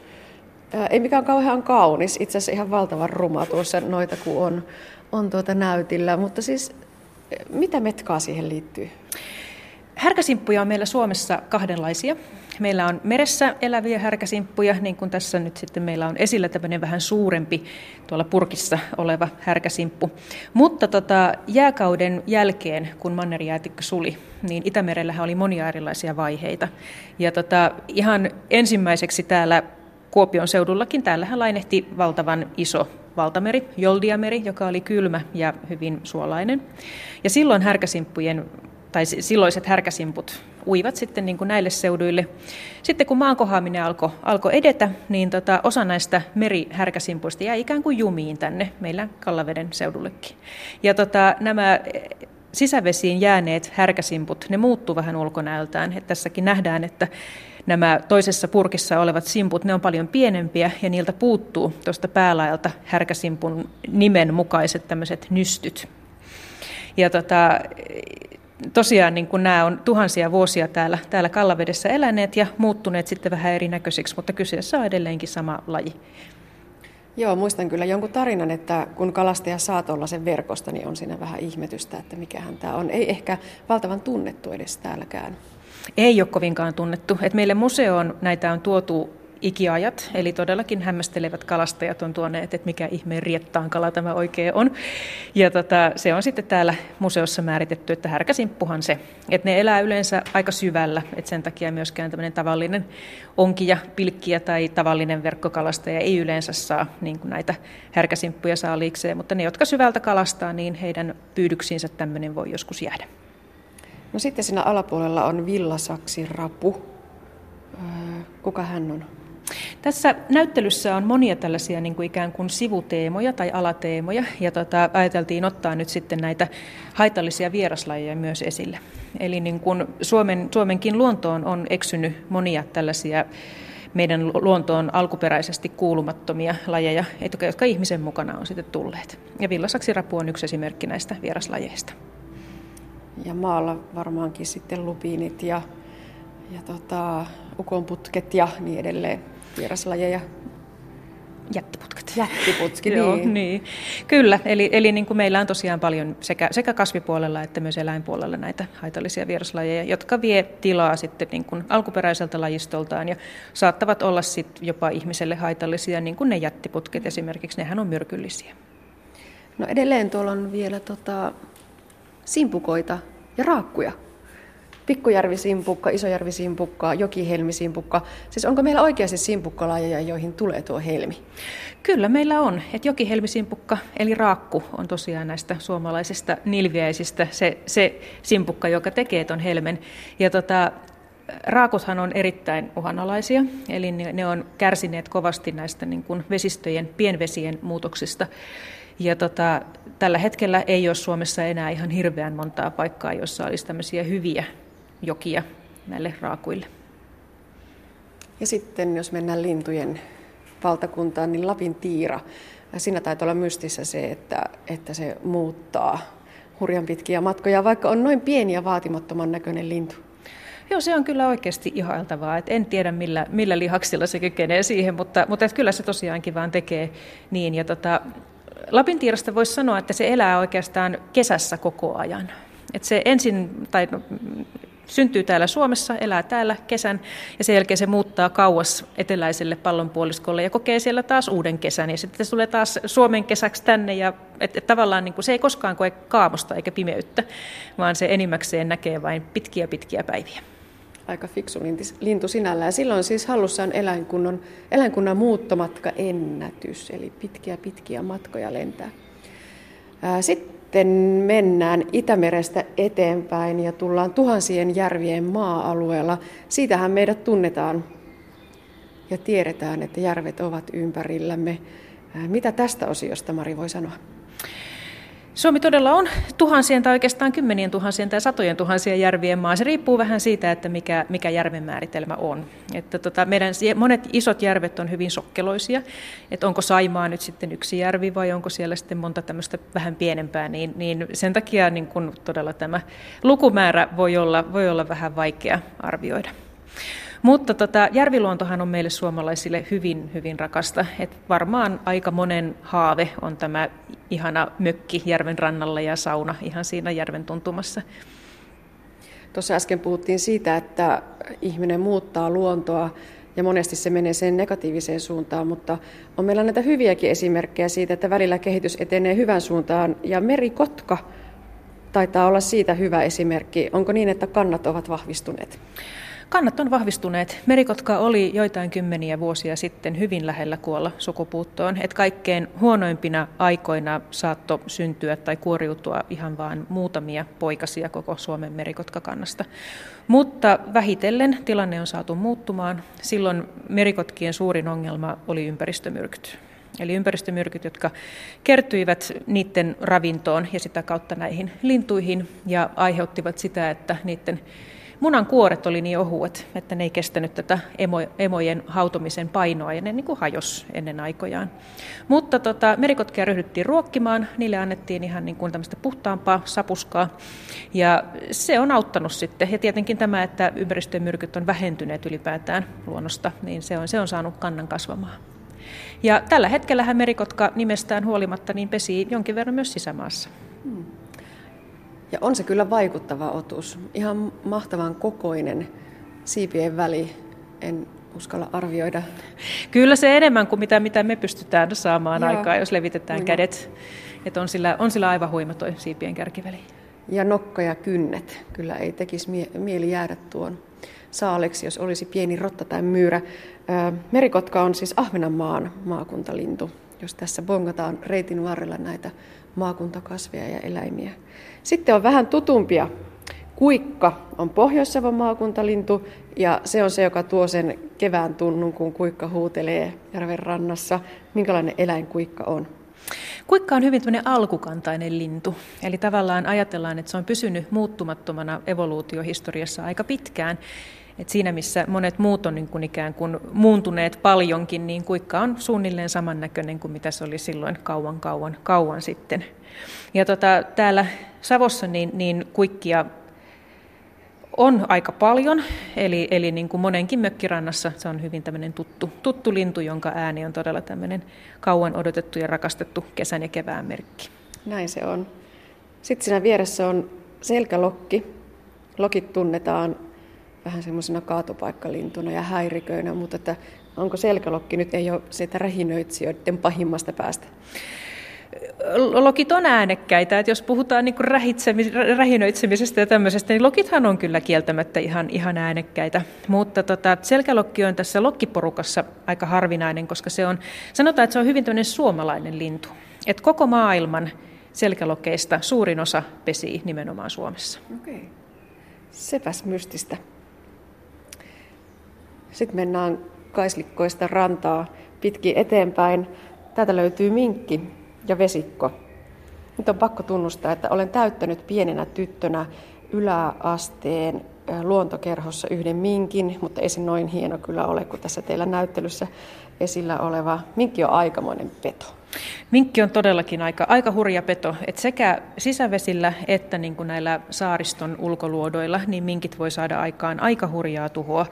Ei mikään kauhean kaunis, itse asiassa ihan valtavan ruma tuossa noita kun on, on tuota näytillä. Mutta siis mitä metkaa siihen liittyy? Härkäsimppuja on meillä Suomessa kahdenlaisia. Meillä on meressä eläviä härkäsimppuja, niin kuin tässä nyt sitten meillä on esillä tämmöinen vähän suurempi tuolla purkissa oleva härkäsimppu. Mutta tota, jääkauden jälkeen, kun mannerjäätikkö suli, niin Itämerellähän oli monia erilaisia vaiheita. Ja tota, ihan ensimmäiseksi täällä Kuopion seudullakin, täällähän lainehti valtavan iso valtameri, Joldiameri, joka oli kylmä ja hyvin suolainen. Ja silloin härkäsimppujen tai silloiset härkäsimput uivat sitten niin kuin näille seuduille. Sitten kun maankohaaminen alkoi alko edetä, niin tota, osa näistä merihärkäsimpuista jäi ikään kuin jumiin tänne meillä Kallaveden seudullekin. Ja tota, nämä sisävesiin jääneet härkäsimput, ne muuttuu vähän ulkonäöltään. Et tässäkin nähdään, että nämä toisessa purkissa olevat simput, ne on paljon pienempiä ja niiltä puuttuu tuosta päälaelta härkäsimpun nimen mukaiset tämmöiset nystyt. Ja tota, tosiaan niin kuin nämä on tuhansia vuosia täällä, täällä Kallavedessä eläneet ja muuttuneet sitten vähän erinäköisiksi, mutta kyseessä on edelleenkin sama laji. Joo, muistan kyllä jonkun tarinan, että kun kalastaja saa sen verkosta, niin on siinä vähän ihmetystä, että mikähän tämä on. Ei ehkä valtavan tunnettu edes täälläkään. Ei ole kovinkaan tunnettu. Et meille museoon näitä on tuotu ikiajat, eli todellakin hämmästelevät kalastajat on tuoneet, että mikä ihmeen riettaan kala tämä oikein on. Ja tota, se on sitten täällä museossa määritetty, että härkäsimppuhan se. Että ne elää yleensä aika syvällä, että sen takia myöskään tämmöinen tavallinen onkia, pilkkiä tai tavallinen verkkokalastaja ei yleensä saa niin kuin näitä härkäsimppuja saaliikseen, mutta ne, jotka syvältä kalastaa, niin heidän pyydyksiinsä tämmöinen voi joskus jäädä. No sitten siinä alapuolella on villasaksirapu. Kuka hän on? Tässä näyttelyssä on monia tällaisia niin kuin ikään kuin sivuteemoja tai alateemoja, ja tota, ajateltiin ottaa nyt sitten näitä haitallisia vieraslajeja myös esille. Eli niin kuin Suomen, Suomenkin luontoon on eksynyt monia tällaisia meidän luontoon alkuperäisesti kuulumattomia lajeja, jotka ihmisen mukana on sitten tulleet. Ja villasaksirapu on yksi esimerkki näistä vieraslajeista. Ja maalla varmaankin sitten lupiinit ja, ja tota, ukonputket ja niin edelleen vieraslajeja. Jättiputket. Jättiputki, niin. Joo, niin. Kyllä, eli, eli niin kuin meillä on tosiaan paljon sekä, sekä kasvipuolella että myös eläinpuolella näitä haitallisia vieraslajeja, jotka vie tilaa sitten niin kuin alkuperäiseltä lajistoltaan ja saattavat olla sitten jopa ihmiselle haitallisia, niin kuin ne jättiputket esimerkiksi, nehän on myrkyllisiä. No edelleen tuolla on vielä tota, simpukoita ja raakkuja. Pikkujärvi-simpukka, Isojärvi-simpukka, Jokihelmi-simpukka. Siis onko meillä oikeasti simpukkalajeja, joihin tulee tuo helmi? Kyllä meillä on. Et Jokihelmi-simpukka eli raakku on tosiaan näistä suomalaisista nilviäisistä se, se simpukka, joka tekee tuon helmen. Ja tota, Raakuthan on erittäin uhanalaisia, eli ne on kärsineet kovasti näistä niin kuin vesistöjen, pienvesien muutoksista. Ja tota, tällä hetkellä ei ole Suomessa enää ihan hirveän montaa paikkaa, jossa olisi tämmöisiä hyviä jokia näille raakuille. Ja sitten jos mennään lintujen valtakuntaan, niin Lapin tiira. Siinä taitaa olla mystissä se, että, että se muuttaa hurjan pitkiä matkoja, vaikka on noin pieni ja vaatimattoman näköinen lintu. Joo, se on kyllä oikeasti ihailtavaa. Et en tiedä, millä, millä lihaksilla se kykenee siihen, mutta, mutta et kyllä se tosiaankin vaan tekee niin. Ja tota, Lapintiirasta voisi sanoa, että se elää oikeastaan kesässä koko ajan. Et se ensin, tai no, syntyy täällä Suomessa, elää täällä kesän ja sen jälkeen se muuttaa kauas eteläiselle pallonpuoliskolle ja kokee siellä taas uuden kesän ja sitten se tulee taas Suomen kesäksi tänne ja et, et tavallaan niin kuin se ei koskaan koe kaamosta eikä pimeyttä, vaan se enimmäkseen näkee vain pitkiä pitkiä päiviä. Aika fiksu lintu sinällään. Silloin siis hallussaan eläinkunnan, eläinkunnan muuttomatka ennätys, eli pitkiä pitkiä matkoja lentää. Sitten mennään Itämerestä eteenpäin ja tullaan tuhansien järvien maa-alueella. Siitähän meidät tunnetaan ja tiedetään, että järvet ovat ympärillämme. Mitä tästä osiosta Mari voi sanoa? Suomi todella on tuhansien tai oikeastaan kymmenien tuhansien tai satojen tuhansien järvien maa. Se riippuu vähän siitä, että mikä, mikä järven määritelmä on. Että tota, meidän monet isot järvet on hyvin sokkeloisia. Että onko Saimaa nyt sitten yksi järvi vai onko siellä sitten monta tämmöistä vähän pienempää, niin, niin sen takia niin kun todella tämä lukumäärä voi olla, voi olla vähän vaikea arvioida. Mutta tota, järviluontohan on meille suomalaisille hyvin, hyvin rakasta. Et varmaan aika monen haave on tämä ihana mökki järven rannalla ja sauna ihan siinä järven tuntumassa. Tuossa äsken puhuttiin siitä, että ihminen muuttaa luontoa ja monesti se menee sen negatiiviseen suuntaan, mutta on meillä näitä hyviäkin esimerkkejä siitä, että välillä kehitys etenee hyvän suuntaan ja merikotka taitaa olla siitä hyvä esimerkki. Onko niin, että kannat ovat vahvistuneet? Kannat on vahvistuneet. Merikotka oli joitain kymmeniä vuosia sitten hyvin lähellä kuolla sukupuuttoon. Et kaikkein huonoimpina aikoina saatto syntyä tai kuoriutua ihan vain muutamia poikasia koko Suomen merikotkakannasta. Mutta vähitellen tilanne on saatu muuttumaan. Silloin merikotkien suurin ongelma oli ympäristömyrkyt. Eli ympäristömyrkyt, jotka kertyivät niiden ravintoon ja sitä kautta näihin lintuihin ja aiheuttivat sitä, että niiden munan kuoret oli niin ohuet, että ne ei kestänyt tätä emo, emojen hautomisen painoa ja ne niin kuin hajos ennen aikojaan. Mutta tota, merikotkia ryhdyttiin ruokkimaan, niille annettiin ihan niin kuin tämmöistä puhtaampaa sapuskaa ja se on auttanut sitten. Ja tietenkin tämä, että ympäristömyrkyt on vähentyneet ylipäätään luonnosta, niin se on, se on saanut kannan kasvamaan. Ja tällä hetkellä merikotka nimestään huolimatta niin pesii jonkin verran myös sisämaassa. Hmm. Ja on se kyllä vaikuttava otus. Ihan mahtavan kokoinen siipien väli. En uskalla arvioida. Kyllä se enemmän kuin mitä, mitä me pystytään saamaan Joo. aikaa, jos levitetään Huima. kädet. Että on, sillä, on sillä aivan huima toi siipien kärkiväli. Ja nokka ja kynnet. Kyllä ei tekisi mie- mieli jäädä tuon saaleksi, jos olisi pieni rotta tai myyrä. Merikotka on siis Ahvenanmaan maakuntalintu, jos tässä bongataan reitin varrella näitä maakuntakasveja ja eläimiä. Sitten on vähän tutumpia. Kuikka on Pohjois-Savon maakuntalintu ja se on se, joka tuo sen kevään tunnun, kun kuikka huutelee järven rannassa. Minkälainen eläin kuikka on? Kuikka on hyvin alkukantainen lintu. Eli tavallaan ajatellaan, että se on pysynyt muuttumattomana evoluutiohistoriassa aika pitkään. Et siinä missä monet muut on niin kuin ikään kuin muuntuneet paljonkin, niin kuikka on suunnilleen samannäköinen kuin mitä se oli silloin kauan kauan kauan sitten. Ja tota, täällä Savossa niin, niin kuikkia on aika paljon, eli, eli niin kuin monenkin mökkirannassa se on hyvin tämmöinen tuttu, tuttu lintu, jonka ääni on todella tämmöinen kauan odotettu ja rakastettu kesän ja kevään merkki. Näin se on. Sitten siinä vieressä on selkälokki. Lokit tunnetaan vähän semmoisena kaatopaikkalintuna ja häiriköinä, mutta että onko selkälokki nyt ei ole sitä rähinöitsijöiden pahimmasta päästä? Lokit on äänekkäitä, että jos puhutaan niin rähinöitsemisestä ja tämmöisestä, niin lokithan on kyllä kieltämättä ihan, ihan äänekkäitä. Mutta tota, selkälokki on tässä lokkiporukassa aika harvinainen, koska se on, sanotaan, että se on hyvin tämmöinen suomalainen lintu. Että koko maailman selkälokeista suurin osa pesii nimenomaan Suomessa. Okei. Sepäs mystistä. Sitten mennään kaislikkoista rantaa pitkin eteenpäin. Täältä löytyy minkki ja vesikko. Nyt on pakko tunnustaa, että olen täyttänyt pienenä tyttönä yläasteen luontokerhossa yhden minkin, mutta ei se noin hieno kyllä ole kuin tässä teillä näyttelyssä esillä oleva. Minkki on aikamoinen peto. Minkki on todellakin aika, aika hurja peto. Et sekä sisävesillä että niin kuin näillä saariston ulkoluodoilla niin minkit voi saada aikaan aika hurjaa tuhoa.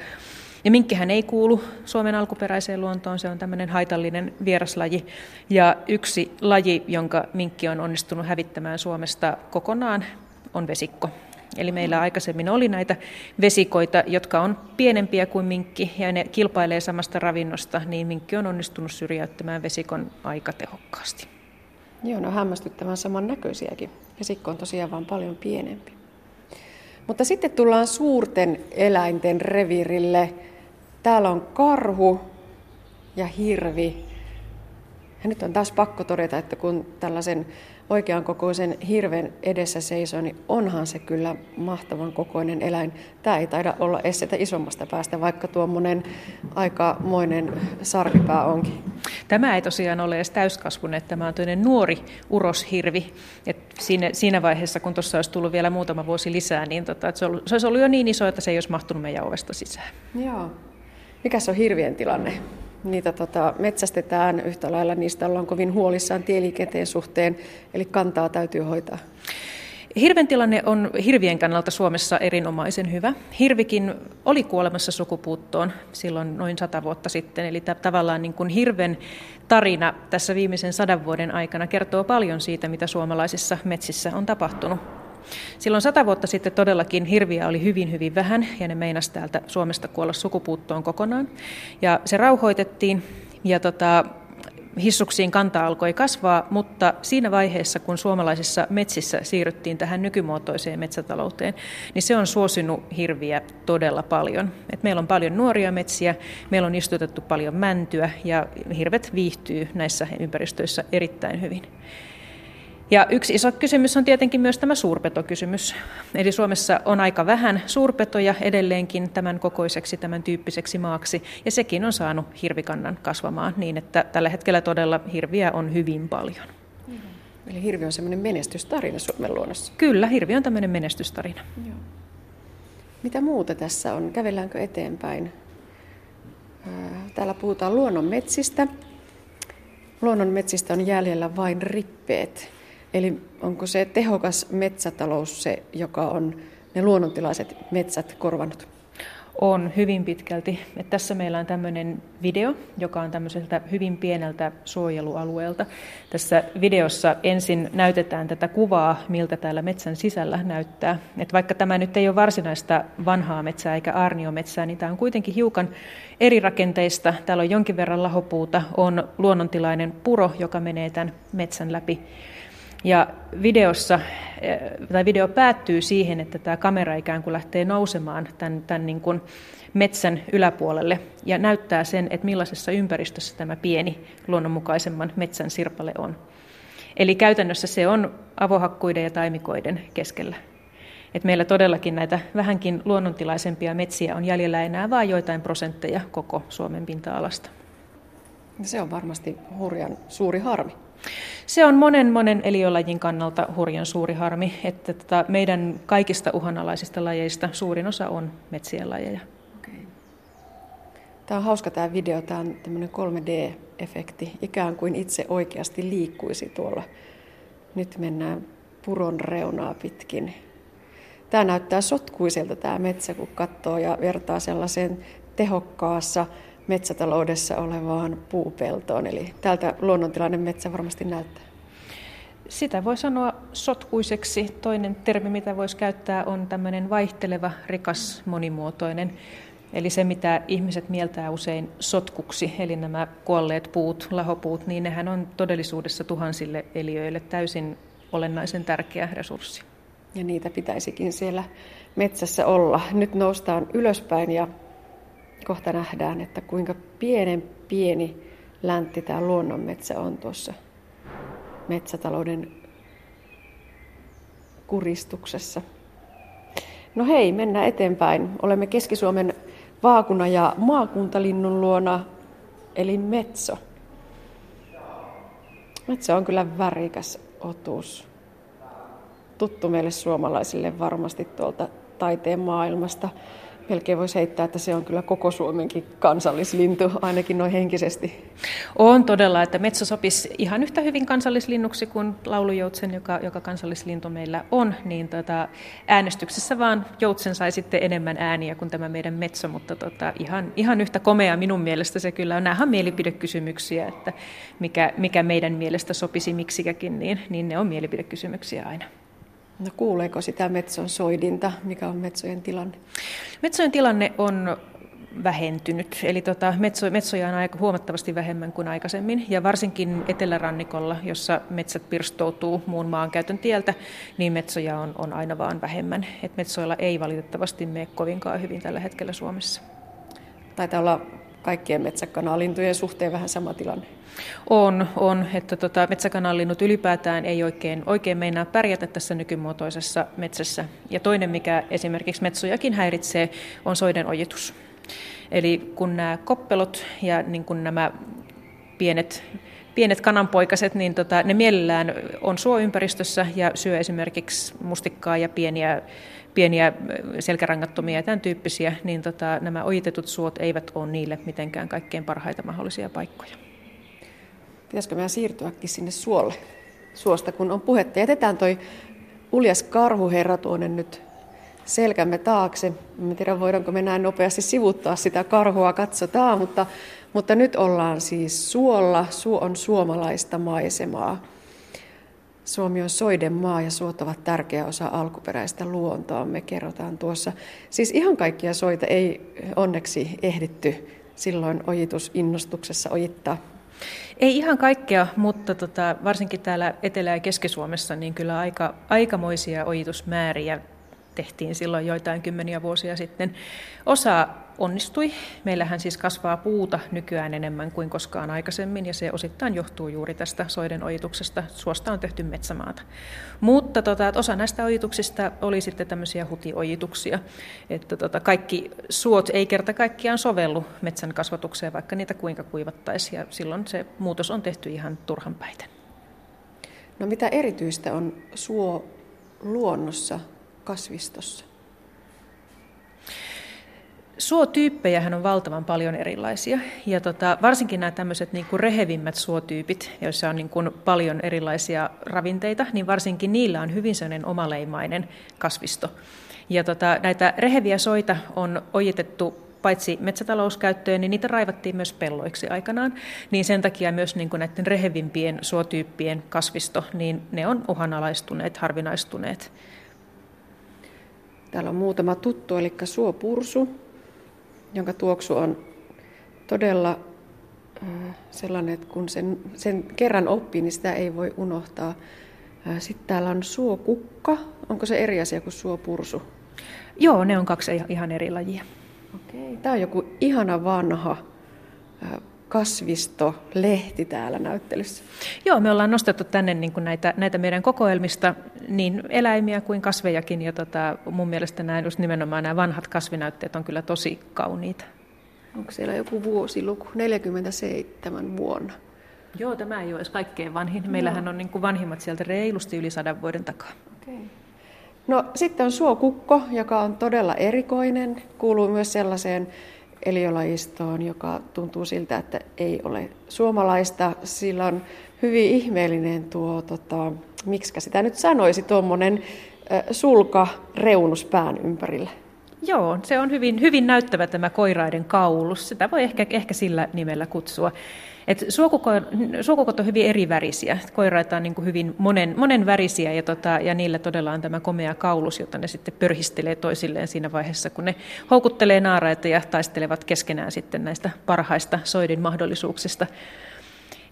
Ja minkkihän ei kuulu Suomen alkuperäiseen luontoon, se on tämmöinen haitallinen vieraslaji. Ja yksi laji, jonka minkki on onnistunut hävittämään Suomesta kokonaan, on vesikko. Eli meillä aikaisemmin oli näitä vesikoita, jotka on pienempiä kuin minkki ja ne kilpailee samasta ravinnosta, niin minkki on onnistunut syrjäyttämään vesikon aika tehokkaasti. Joo, no hämmästyttävän samannäköisiäkin. Vesikko on tosiaan vain paljon pienempi. Mutta sitten tullaan suurten eläinten revirille. Täällä on karhu ja hirvi. Ja nyt on taas pakko todeta, että kun tällaisen oikean kokoisen hirven edessä seisoo, niin onhan se kyllä mahtavan kokoinen eläin. Tämä ei taida olla estetä isommasta päästä, vaikka tuommoinen aikamoinen sarvipää onkin. Tämä ei tosiaan ole edes täyskasvunen, että tämä on toinen nuori uroshirvi. Et siinä, siinä vaiheessa, kun tuossa olisi tullut vielä muutama vuosi lisää, niin tota, se, ollut, se olisi ollut jo niin iso, että se ei olisi mahtunut meidän ovesta sisään. Joo. Mikä on hirvien tilanne? Niitä tota, metsästetään yhtä lailla, niistä ollaan kovin huolissaan tieliikenteen suhteen, eli kantaa täytyy hoitaa. Hirven tilanne on hirvien kannalta Suomessa erinomaisen hyvä. Hirvikin oli kuolemassa sukupuuttoon silloin noin sata vuotta sitten, eli tavallaan niin kuin hirven tarina tässä viimeisen sadan vuoden aikana kertoo paljon siitä, mitä suomalaisissa metsissä on tapahtunut. Silloin sata vuotta sitten todellakin hirviä oli hyvin, hyvin vähän ja ne meinasi täältä Suomesta kuolla sukupuuttoon kokonaan. Ja se rauhoitettiin ja tota, hissuksiin kanta alkoi kasvaa, mutta siinä vaiheessa, kun suomalaisissa metsissä siirryttiin tähän nykymuotoiseen metsätalouteen, niin se on suosinut hirviä todella paljon. Et meillä on paljon nuoria metsiä, meillä on istutettu paljon mäntyä ja hirvet viihtyy näissä ympäristöissä erittäin hyvin. Ja yksi iso kysymys on tietenkin myös tämä suurpetokysymys. Eli Suomessa on aika vähän suurpetoja edelleenkin tämän kokoiseksi, tämän tyyppiseksi maaksi, ja sekin on saanut hirvikannan kasvamaan niin, että tällä hetkellä todella hirviä on hyvin paljon. Eli hirvi on semmoinen menestystarina Suomen luonnossa. Kyllä, hirvi on tämmöinen menestystarina. Joo. Mitä muuta tässä on? Kävelläänkö eteenpäin? Täällä puhutaan luonnon metsistä. Luonnon metsistä on jäljellä vain rippeet. Eli onko se tehokas metsätalous se, joka on ne luonnontilaiset metsät korvanut? On hyvin pitkälti. Et tässä meillä on tämmöinen video, joka on tämmöiseltä hyvin pieneltä suojelualueelta. Tässä videossa ensin näytetään tätä kuvaa, miltä täällä metsän sisällä näyttää. Et vaikka tämä nyt ei ole varsinaista vanhaa metsää eikä arniometsää, niin tämä on kuitenkin hiukan eri rakenteista. Täällä on jonkin verran lahopuuta, on luonnontilainen puro, joka menee tämän metsän läpi. Ja videossa, eh, tai video päättyy siihen, että tämä kamera ikään kuin lähtee nousemaan tämän, tämän niin kuin metsän yläpuolelle ja näyttää sen, että millaisessa ympäristössä tämä pieni luonnonmukaisemman metsän sirpale on. Eli käytännössä se on avohakkuiden ja taimikoiden keskellä. Et meillä todellakin näitä vähänkin luonnontilaisempia metsiä on jäljellä enää vain joitain prosentteja koko Suomen pinta-alasta. Se on varmasti hurjan suuri harmi. Se on monen monen eliölajin kannalta hurjan suuri harmi, että tota meidän kaikista uhanalaisista lajeista suurin osa on metsien lajeja. Tämä on hauska tämä video, tämä on tämmöinen 3D-efekti, ikään kuin itse oikeasti liikkuisi tuolla. Nyt mennään puron reunaa pitkin. Tämä näyttää sotkuiselta tämä metsä, kun katsoo ja vertaa sellaiseen tehokkaassa metsätaloudessa olevaan puupeltoon. Eli tältä luonnontilainen metsä varmasti näyttää. Sitä voi sanoa sotkuiseksi. Toinen termi, mitä voisi käyttää, on tämmöinen vaihteleva, rikas, monimuotoinen. Eli se, mitä ihmiset mieltää usein sotkuksi, eli nämä kuolleet puut, lahopuut, niin nehän on todellisuudessa tuhansille eliöille täysin olennaisen tärkeä resurssi. Ja niitä pitäisikin siellä metsässä olla. Nyt noustaan ylöspäin ja kohta nähdään, että kuinka pienen pieni läntti tämä luonnonmetsä on tuossa metsätalouden kuristuksessa. No hei, mennään eteenpäin. Olemme Keski-Suomen vaakuna ja maakuntalinnun luona, eli metso. Metso on kyllä värikäs otus. Tuttu meille suomalaisille varmasti tuolta taiteen maailmasta melkein voisi heittää, että se on kyllä koko Suomenkin kansallislintu, ainakin noin henkisesti. On todella, että metso sopisi ihan yhtä hyvin kansallislinnuksi kuin laulujoutsen, joka, joka kansallislintu meillä on, niin tota, äänestyksessä vaan joutsen sai sitten enemmän ääniä kuin tämä meidän metso, mutta tota, ihan, ihan yhtä komea minun mielestä se kyllä on. Nämä on mielipidekysymyksiä, että mikä, mikä meidän mielestä sopisi miksikäkin, niin, niin ne on mielipidekysymyksiä aina. No kuuleeko sitä metson soidinta? Mikä on metsojen tilanne? Metsojen tilanne on vähentynyt. Eli tota, metso, metsoja on aika huomattavasti vähemmän kuin aikaisemmin. Ja varsinkin etelärannikolla, jossa metsät pirstoutuu muun maankäytön tieltä, niin metsoja on, on aina vaan vähemmän. Et metsoilla ei valitettavasti mene kovinkaan hyvin tällä hetkellä Suomessa. Taitaa olla kaikkien metsäkanalintujen suhteen vähän sama tilanne? On, on että tota, metsäkananlinnut ylipäätään ei oikein, oikein meinaa pärjätä tässä nykymuotoisessa metsässä. Ja toinen, mikä esimerkiksi metsojakin häiritsee, on soiden ojitus. Eli kun nämä koppelot ja niin kun nämä pienet pienet kananpoikaset, niin tota, ne mielellään on suoympäristössä ja syö esimerkiksi mustikkaa ja pieniä, pieniä selkärangattomia ja tämän tyyppisiä, niin tota, nämä ojitetut suot eivät ole niille mitenkään kaikkein parhaita mahdollisia paikkoja. Pitäisikö meidän siirtyäkin sinne suolle? Suosta kun on puhetta. Jätetään toi uljas karhuherra tuonne nyt selkämme taakse. En tiedä, voidaanko me näin nopeasti sivuttaa sitä karhua, katsotaan, mutta, mutta nyt ollaan siis suolla. Suo on suomalaista maisemaa. Suomi on soiden maa ja suot ovat tärkeä osa alkuperäistä luontoa, me kerrotaan tuossa. Siis ihan kaikkia soita ei onneksi ehditty silloin ojitusinnostuksessa ojittaa. Ei ihan kaikkea, mutta tota, varsinkin täällä Etelä- ja Keski-Suomessa niin kyllä aika, aikamoisia ojitusmääriä tehtiin silloin joitain kymmeniä vuosia sitten. Osa onnistui. Meillähän siis kasvaa puuta nykyään enemmän kuin koskaan aikaisemmin, ja se osittain johtuu juuri tästä soiden ojituksesta. Suosta on tehty metsämaata. Mutta tota, osa näistä ojituksista oli sitten tämmöisiä hutiojituksia, että tota, kaikki suot ei kerta kaikkiaan sovellu metsän kasvatukseen, vaikka niitä kuinka kuivattaisiin, ja silloin se muutos on tehty ihan turhan päiten. No mitä erityistä on suo luonnossa kasvistossa? Suotyyppejähän on valtavan paljon erilaisia. Ja tota, varsinkin nämä tämmöiset niin kuin rehevimmät suotyypit, joissa on niin kuin paljon erilaisia ravinteita, niin varsinkin niillä on hyvin sellainen omaleimainen kasvisto. Ja tota, näitä reheviä soita on ojitettu paitsi metsätalouskäyttöön, niin niitä raivattiin myös pelloiksi aikanaan. Niin sen takia myös niin kuin näiden rehevimpien suotyyppien kasvisto, niin ne on uhanalaistuneet, harvinaistuneet. Täällä on muutama tuttu, eli suopursu, jonka tuoksu on todella sellainen, että kun sen, sen kerran oppii, niin sitä ei voi unohtaa. Sitten täällä on suokukka. Onko se eri asia kuin suopursu? Joo, ne on kaksi ihan eri lajia. Okei. Tämä on joku ihana vanha kasvisto, lehti täällä näyttelyssä. Joo, me ollaan nostettu tänne niin kuin näitä, näitä meidän kokoelmista niin eläimiä kuin kasvejakin, ja tota, mun mielestä nämä, just nimenomaan nämä vanhat kasvinäytteet on kyllä tosi kauniita. Onko siellä joku vuosiluku? 47 vuonna. Joo, tämä ei ole edes kaikkein vanhin. Meillähän no. on niin kuin vanhimmat sieltä reilusti yli sadan vuoden takaa. Okay. No sitten on suokukko, joka on todella erikoinen. Kuuluu myös sellaiseen eliölajistoon, joka tuntuu siltä, että ei ole suomalaista. Sillä on hyvin ihmeellinen tuo, tota, miksi sitä nyt sanoisi, tuommoinen sulka reunus pään ympärillä. Joo, se on hyvin, hyvin näyttävä tämä koiraiden kaulus. Sitä voi ehkä, ehkä sillä nimellä kutsua. Et suokukot on hyvin erivärisiä. Koiraita on niin kuin hyvin monen, monen värisiä ja, tota, ja niillä todella on tämä komea kaulus, jota ne sitten pörhistelee toisilleen siinä vaiheessa, kun ne houkuttelee naaraita ja taistelevat keskenään sitten näistä parhaista soidin mahdollisuuksista.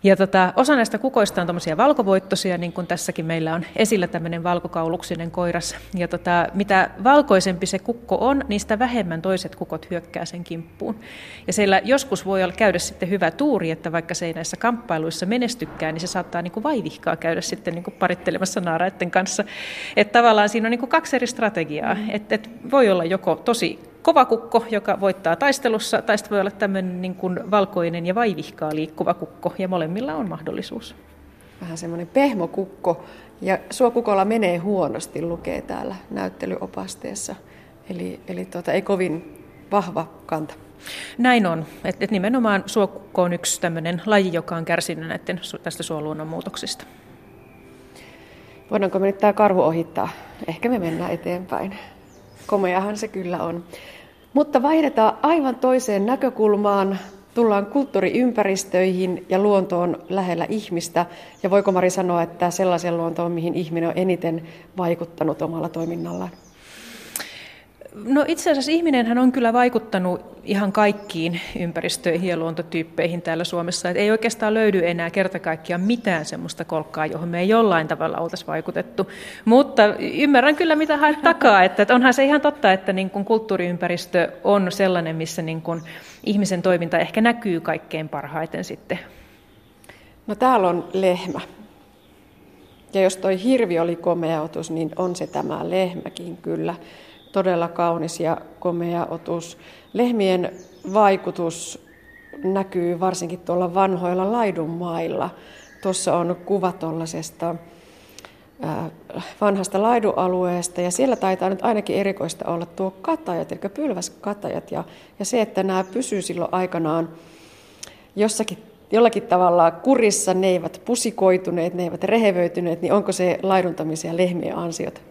Ja tota, osa näistä kukoista on tuommoisia valkovoittoisia, niin kuin tässäkin meillä on esillä tämmöinen valkokauluksinen koiras. Ja tota, mitä valkoisempi se kukko on, niin sitä vähemmän toiset kukot hyökkää sen kimppuun. Ja siellä joskus voi olla käydä sitten hyvä tuuri, että vaikka se ei näissä kamppailuissa menestykään, niin se saattaa niin kuin vaivihkaa käydä sitten niin kuin parittelemassa naaraiden kanssa. Että tavallaan siinä on niin kuin kaksi eri strategiaa. Mm. Että et voi olla joko tosi kova kukko, joka voittaa taistelussa, tai sitten voi olla tämmöinen niin kuin valkoinen ja vaivihkaa liikkuva kukko, ja molemmilla on mahdollisuus. Vähän semmoinen pehmokukko, ja suokukolla menee huonosti, lukee täällä näyttelyopasteessa. Eli, eli tuota, ei kovin vahva kanta. Näin on. Et, et nimenomaan suokukko on yksi tämmöinen laji, joka on kärsinyt näiden, tästä suoluonnon muutoksista. Voidaanko me nyt tämä karhu ohittaa? Ehkä me mennään eteenpäin. Komeahan se kyllä on. Mutta vaihdetaan aivan toiseen näkökulmaan. Tullaan kulttuuriympäristöihin ja luontoon lähellä ihmistä. Ja voiko Mari sanoa, että sellaisen luontoon, mihin ihminen on eniten vaikuttanut omalla toiminnallaan? No itse asiassa ihminenhän on kyllä vaikuttanut ihan kaikkiin ympäristöihin ja luontotyyppeihin täällä Suomessa. Et ei oikeastaan löydy enää kerta kaikkiaan mitään semmoista kolkkaa, johon me ei jollain tavalla oltaisi vaikutettu. Mutta ymmärrän kyllä, mitä haet takaa. Että onhan se ihan totta, että niin kun kulttuuriympäristö on sellainen, missä niin kun ihmisen toiminta ehkä näkyy kaikkein parhaiten sitten. No täällä on lehmä. Ja jos toi hirvi oli komea otus, niin on se tämä lehmäkin kyllä todella kaunis ja komea otus. Lehmien vaikutus näkyy varsinkin tuolla vanhoilla laidunmailla. Tuossa on kuva tuollaisesta vanhasta laidualueesta ja siellä taitaa nyt ainakin erikoista olla tuo katajat, eli pylväskatajat ja, ja se, että nämä pysyy silloin aikanaan jossakin jollakin tavalla kurissa, ne eivät pusikoituneet, ne eivät rehevöityneet, niin onko se laiduntamisen ja lehmien ansiota?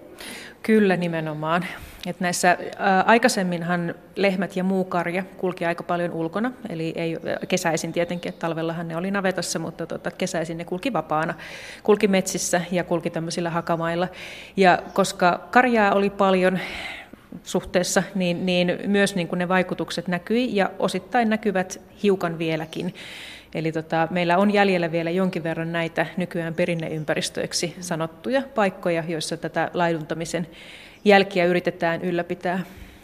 Kyllä nimenomaan. Et näissä ää, aikaisemminhan lehmät ja muu karja kulki aika paljon ulkona, eli ei, kesäisin tietenkin, että talvellahan ne oli navetassa, mutta tota, kesäisin ne kulki vapaana. Kulki metsissä ja kulki tämmöisillä hakamailla. Ja koska karjaa oli paljon suhteessa, niin, niin myös niin kuin ne vaikutukset näkyi ja osittain näkyvät hiukan vieläkin. Eli tota, meillä on jäljellä vielä jonkin verran näitä nykyään perinneympäristöiksi sanottuja paikkoja, joissa tätä laiduntamisen jälkiä yritetään ylläpitää.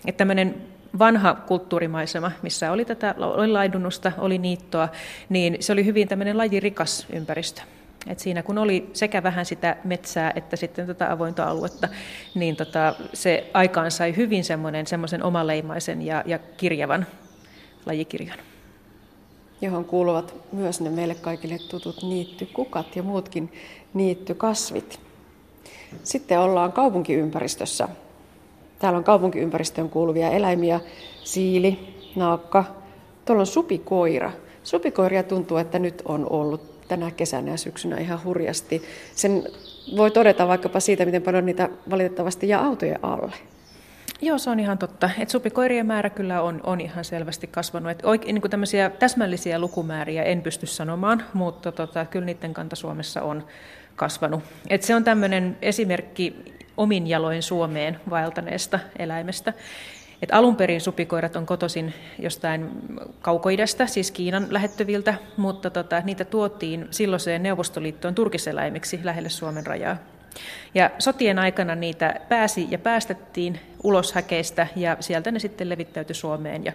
Että tämmöinen vanha kulttuurimaisema, missä oli tätä oli laidunnusta, oli niittoa, niin se oli hyvin tämmöinen lajirikas ympäristö. Et siinä kun oli sekä vähän sitä metsää että sitten tätä avointa aluetta, niin tota, se aikaan sai hyvin semmoinen, semmoisen omaleimaisen ja, ja kirjavan lajikirjan johon kuuluvat myös ne meille kaikille tutut niittykukat ja muutkin niittykasvit. Sitten ollaan kaupunkiympäristössä. Täällä on kaupunkiympäristöön kuuluvia eläimiä, siili, naakka, tuolla on supikoira. Supikoiria tuntuu, että nyt on ollut tänä kesänä ja syksynä ihan hurjasti. Sen voi todeta vaikkapa siitä, miten paljon niitä valitettavasti jää autojen alle. Joo, se on ihan totta. Et supikoirien määrä kyllä on, on ihan selvästi kasvanut. Et oike, niin tämmöisiä täsmällisiä lukumääriä en pysty sanomaan, mutta tota, kyllä niiden kanta Suomessa on kasvanut. Et se on tämmöinen esimerkki omin jaloin Suomeen vaeltaneesta eläimestä. Et alun perin supikoirat on kotoisin jostain kaukoidesta, siis Kiinan lähettyviltä, mutta tota, niitä tuotiin silloiseen Neuvostoliittoon turkiseläimiksi lähelle Suomen rajaa. Ja sotien aikana niitä pääsi ja päästettiin ulos häkeistä ja sieltä ne sitten levittäytyi Suomeen ja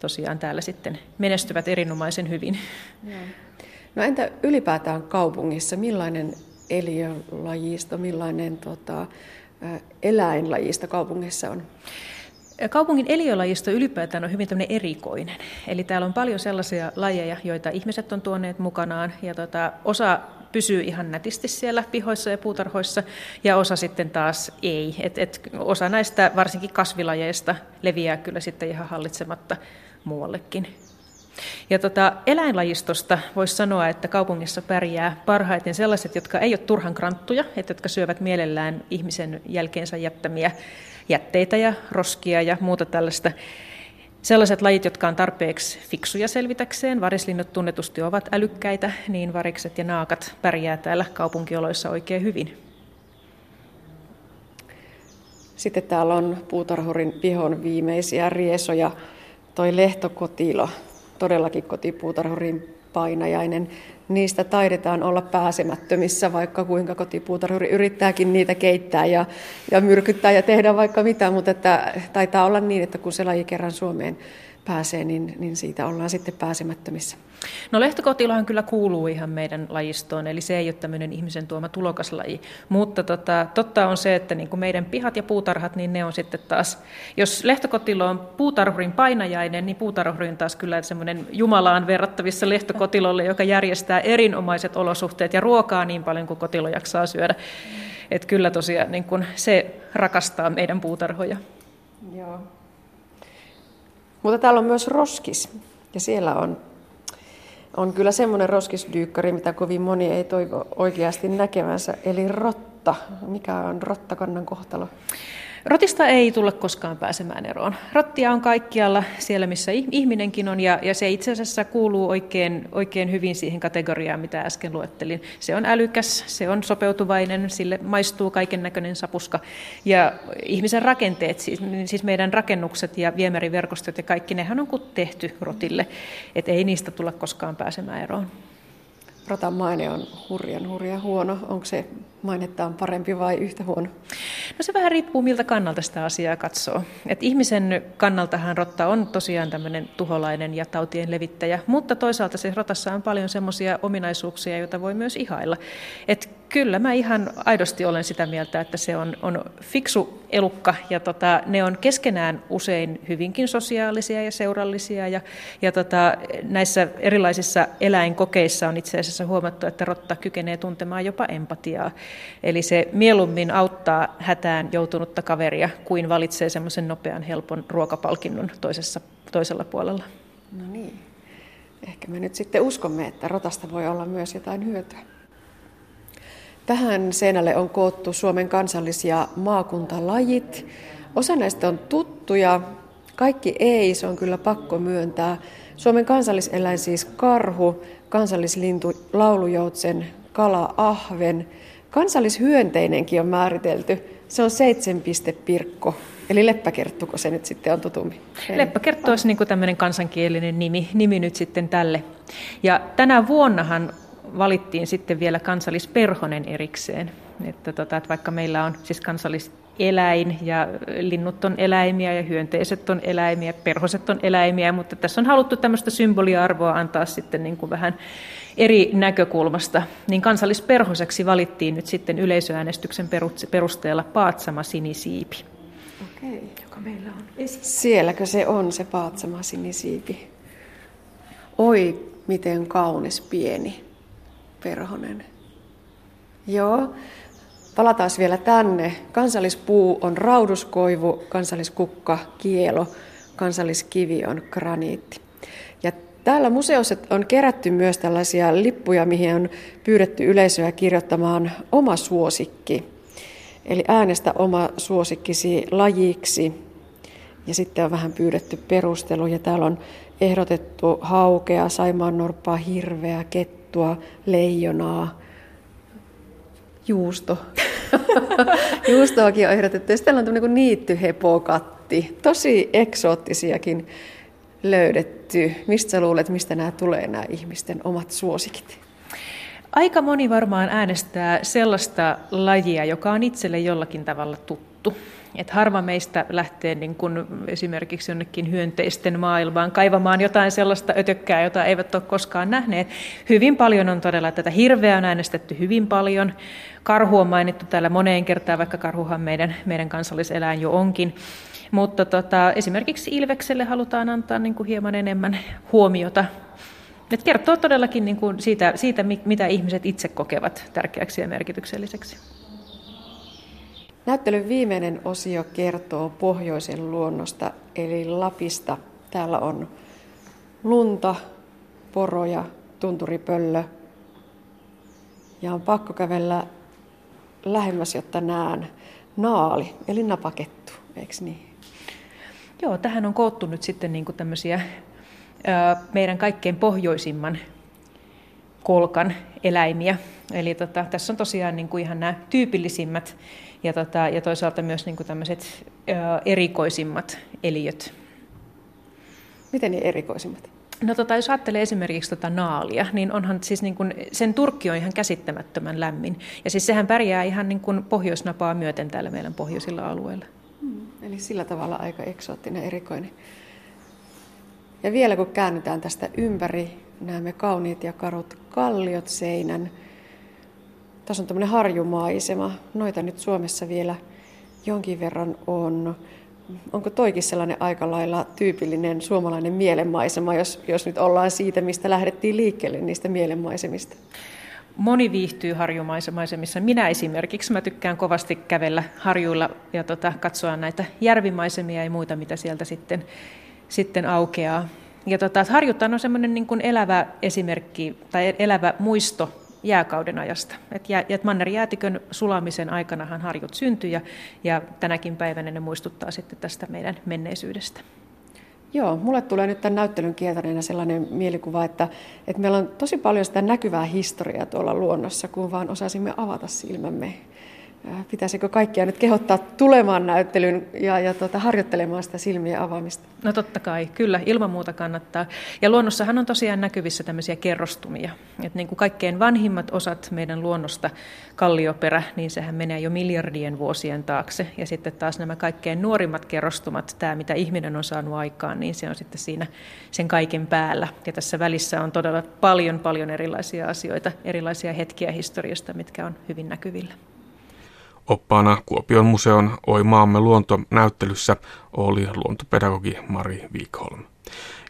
tosiaan täällä sitten menestyvät erinomaisen hyvin. No entä ylipäätään kaupungissa, millainen eliölajisto, millainen tota, eläinlajisto kaupungissa on? Kaupungin eliölajisto ylipäätään on hyvin erikoinen. Eli täällä on paljon sellaisia lajeja, joita ihmiset on tuoneet mukanaan. Ja tota, osa pysyy ihan nätisti siellä pihoissa ja puutarhoissa, ja osa sitten taas ei. Et, et osa näistä varsinkin kasvilajeista leviää kyllä sitten ihan hallitsematta muuallekin. Ja tota, eläinlajistosta voisi sanoa, että kaupungissa pärjää parhaiten sellaiset, jotka ei ole turhan kranttuja, että jotka syövät mielellään ihmisen jälkeensä jättämiä jätteitä ja roskia ja muuta tällaista. Sellaiset lajit, jotka on tarpeeksi fiksuja selvitäkseen, varislinnut tunnetusti ovat älykkäitä, niin varikset ja naakat pärjää täällä kaupunkioloissa oikein hyvin. Sitten täällä on puutarhurin vihon viimeisiä riesoja. Toi lehtokotilo, todellakin kotipuutarhurin painajainen niistä taidetaan olla pääsemättömissä, vaikka kuinka kotipuutarhuri yrittääkin niitä keittää ja, ja myrkyttää ja tehdä vaikka mitä, mutta että taitaa olla niin, että kun se laji kerran Suomeen pääsee, niin, niin siitä ollaan sitten pääsemättömissä. No lehtokotilohan kyllä kuuluu ihan meidän lajistoon, eli se ei ole tämmöinen ihmisen tuoma tulokaslaji. Mutta tota, totta on se, että niin kuin meidän pihat ja puutarhat, niin ne on sitten taas, jos lehtokotilo on puutarhurin painajainen, niin puutarhuri on taas kyllä semmoinen Jumalaan verrattavissa lehtokotilolle, joka järjestää erinomaiset olosuhteet ja ruokaa niin paljon kuin kotilo jaksaa syödä. Että kyllä tosiaan niin kuin se rakastaa meidän puutarhoja. Joo. Mutta täällä on myös roskis, ja siellä on, on kyllä semmoinen roskisdyykkari, mitä kovin moni ei toivo oikeasti näkevänsä, eli rotta. Mikä on rottakannan kohtalo? Rotista ei tulla koskaan pääsemään eroon. Rottia on kaikkialla siellä, missä ihminenkin on, ja, ja se itse asiassa kuuluu oikein, oikein hyvin siihen kategoriaan, mitä äsken luettelin. Se on älykäs, se on sopeutuvainen, sille maistuu kaiken näköinen sapuska. Ja ihmisen rakenteet, siis, siis meidän rakennukset ja viemäriverkostot ja kaikki, nehän on tehty rotille. Et ei niistä tulla koskaan pääsemään eroon. Rotan maine on hurjan hurja huono. Onko se mainettaan parempi vai yhtä huono? No se vähän riippuu miltä kannalta sitä asiaa katsoo. Et ihmisen kannaltahan rotta on tosiaan tämmöinen tuholainen ja tautien levittäjä, mutta toisaalta se rotassa on paljon semmoisia ominaisuuksia, joita voi myös ihailla. Et kyllä mä ihan aidosti olen sitä mieltä, että se on, on fiksu elukka ja tota, ne on keskenään usein hyvinkin sosiaalisia ja seurallisia ja, ja tota, näissä erilaisissa eläinkokeissa on itse asiassa huomattu, että rotta kykenee tuntemaan jopa empatiaa. Eli se mieluummin auttaa hätään joutunutta kaveria kuin valitsee semmoisen nopean helpon ruokapalkinnon toisessa, toisella puolella. No niin. Ehkä me nyt sitten uskomme, että rotasta voi olla myös jotain hyötyä. Tähän seinälle on koottu Suomen kansallis- ja maakuntalajit. Osa näistä on tuttuja, kaikki ei, se on kyllä pakko myöntää. Suomen kansalliseläin siis karhu, kansallislintu laulujoutsen, kala ahven. Kansallishyönteinenkin on määritelty. Se on seitsemänpistepirkko. Eli leppäkerttuko se nyt sitten on tutumpi? Leppäkerttu olisi niin tämmöinen kansankielinen nimi, nimi nyt sitten tälle. Ja tänä vuonnahan valittiin sitten vielä kansallisperhonen erikseen. Että, tota, että vaikka meillä on siis kansalliseläin ja linnut on eläimiä ja hyönteiset on eläimiä, perhoset on eläimiä, mutta tässä on haluttu tämmöistä symboliarvoa antaa sitten niin kuin vähän eri näkökulmasta. Niin kansallisperhoseksi valittiin nyt sitten yleisöäänestyksen perusteella Paatsama sinisiipi. Okei. Joka meillä on Sielläkö se on se Paatsama sinisiipi? Oi, miten kaunis pieni perhonen. Joo, palataan vielä tänne. Kansallispuu on rauduskoivu, kansalliskukka kielo, kansalliskivi on graniitti. Ja täällä museossa on kerätty myös tällaisia lippuja, mihin on pyydetty yleisöä kirjoittamaan oma suosikki. Eli äänestä oma suosikkisi lajiksi. Ja sitten on vähän pyydetty perustelu. Ja täällä on ehdotettu haukea, saimaannorppaa, hirveä, kettua, leijonaa, juusto. Juustoakin on ehdotettu. Ja sitten täällä on tämmöinen niittyhepokatti. Tosi eksoottisiakin löydetty. Mistä sä luulet, mistä nämä tulee nämä ihmisten omat suosikit? Aika moni varmaan äänestää sellaista lajia, joka on itselle jollakin tavalla tuttu. Et harva meistä lähtee niin kun esimerkiksi jonnekin hyönteisten maailmaan kaivamaan jotain sellaista ötökkää, jota eivät ole koskaan nähneet. Hyvin paljon on todella tätä hirveä on äänestetty hyvin paljon. Karhu on mainittu täällä moneen kertaan, vaikka karhuhan meidän, meidän kansalliseläin jo onkin. Mutta tota, esimerkiksi Ilvekselle halutaan antaa niin kuin hieman enemmän huomiota. Et kertoo todellakin niin kuin siitä, siitä, mitä ihmiset itse kokevat tärkeäksi ja merkitykselliseksi. Näyttelyn viimeinen osio kertoo pohjoisen luonnosta, eli Lapista. Täällä on lunta, poroja, tunturipöllö. Ja on pakko kävellä lähemmäs, jotta näen naali, eli napakettu, eikö niin? Joo, tähän on koottu nyt sitten niin tämmöisiä meidän kaikkein pohjoisimman kolkan eläimiä. Eli tota, tässä on tosiaan niin kuin ihan nämä tyypillisimmät ja, tota, ja toisaalta myös niin kuin tämmöiset ö, erikoisimmat eliöt. Miten ne erikoisimmat? No tota, jos ajattelee esimerkiksi tota naalia, niin onhan siis niin kuin, sen turkki on ihan käsittämättömän lämmin. Ja siis sehän pärjää ihan niin kuin pohjoisnapaa myöten täällä meidän pohjoisilla alueilla. Hmm, eli sillä tavalla aika eksoottinen, erikoinen. Ja vielä kun käännytään tästä ympäri, näemme kauniit ja karut kalliot seinän. Tässä on tämmöinen harjumaisema. Noita nyt Suomessa vielä jonkin verran on. Onko toikin sellainen aika lailla tyypillinen suomalainen mielenmaisema, jos, jos nyt ollaan siitä, mistä lähdettiin liikkeelle niistä mielenmaisemista? Moni viihtyy harjumaisemissa. Minä esimerkiksi, mä tykkään kovasti kävellä harjuilla ja tota, katsoa näitä järvimaisemia ja muita, mitä sieltä sitten, sitten aukeaa. Ja tota, harjuttaan on semmoinen niin elävä esimerkki tai elävä muisto jääkauden ajasta. Et, jää, et mannerjäätikön sulamisen aikanahan harjut syntyi ja, ja tänäkin päivänä ne muistuttaa sitten tästä meidän menneisyydestä. Joo, mulle tulee nyt tämän näyttelyn kieltäneenä sellainen mielikuva, että, että meillä on tosi paljon sitä näkyvää historiaa tuolla luonnossa, kun vaan osaisimme avata silmämme pitäisikö kaikkia nyt kehottaa tulemaan näyttelyyn ja, ja tuota, harjoittelemaan sitä silmien avaamista? No totta kai, kyllä, ilman muuta kannattaa. Ja luonnossahan on tosiaan näkyvissä tämmöisiä kerrostumia. Et niin kuin kaikkein vanhimmat osat meidän luonnosta, kallioperä, niin sehän menee jo miljardien vuosien taakse. Ja sitten taas nämä kaikkein nuorimmat kerrostumat, tämä mitä ihminen on saanut aikaan, niin se on sitten siinä sen kaiken päällä. Ja tässä välissä on todella paljon, paljon erilaisia asioita, erilaisia hetkiä historiasta, mitkä on hyvin näkyvillä. Oppaana Kuopion museon Oi maamme luonto näyttelyssä oli luontopedagogi Mari Wikholm.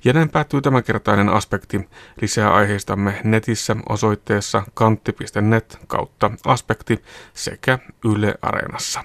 Ja näin päättyy tämänkertainen aspekti. Lisää aiheistamme netissä osoitteessa kantti.net kautta aspekti sekä Yle Areenassa.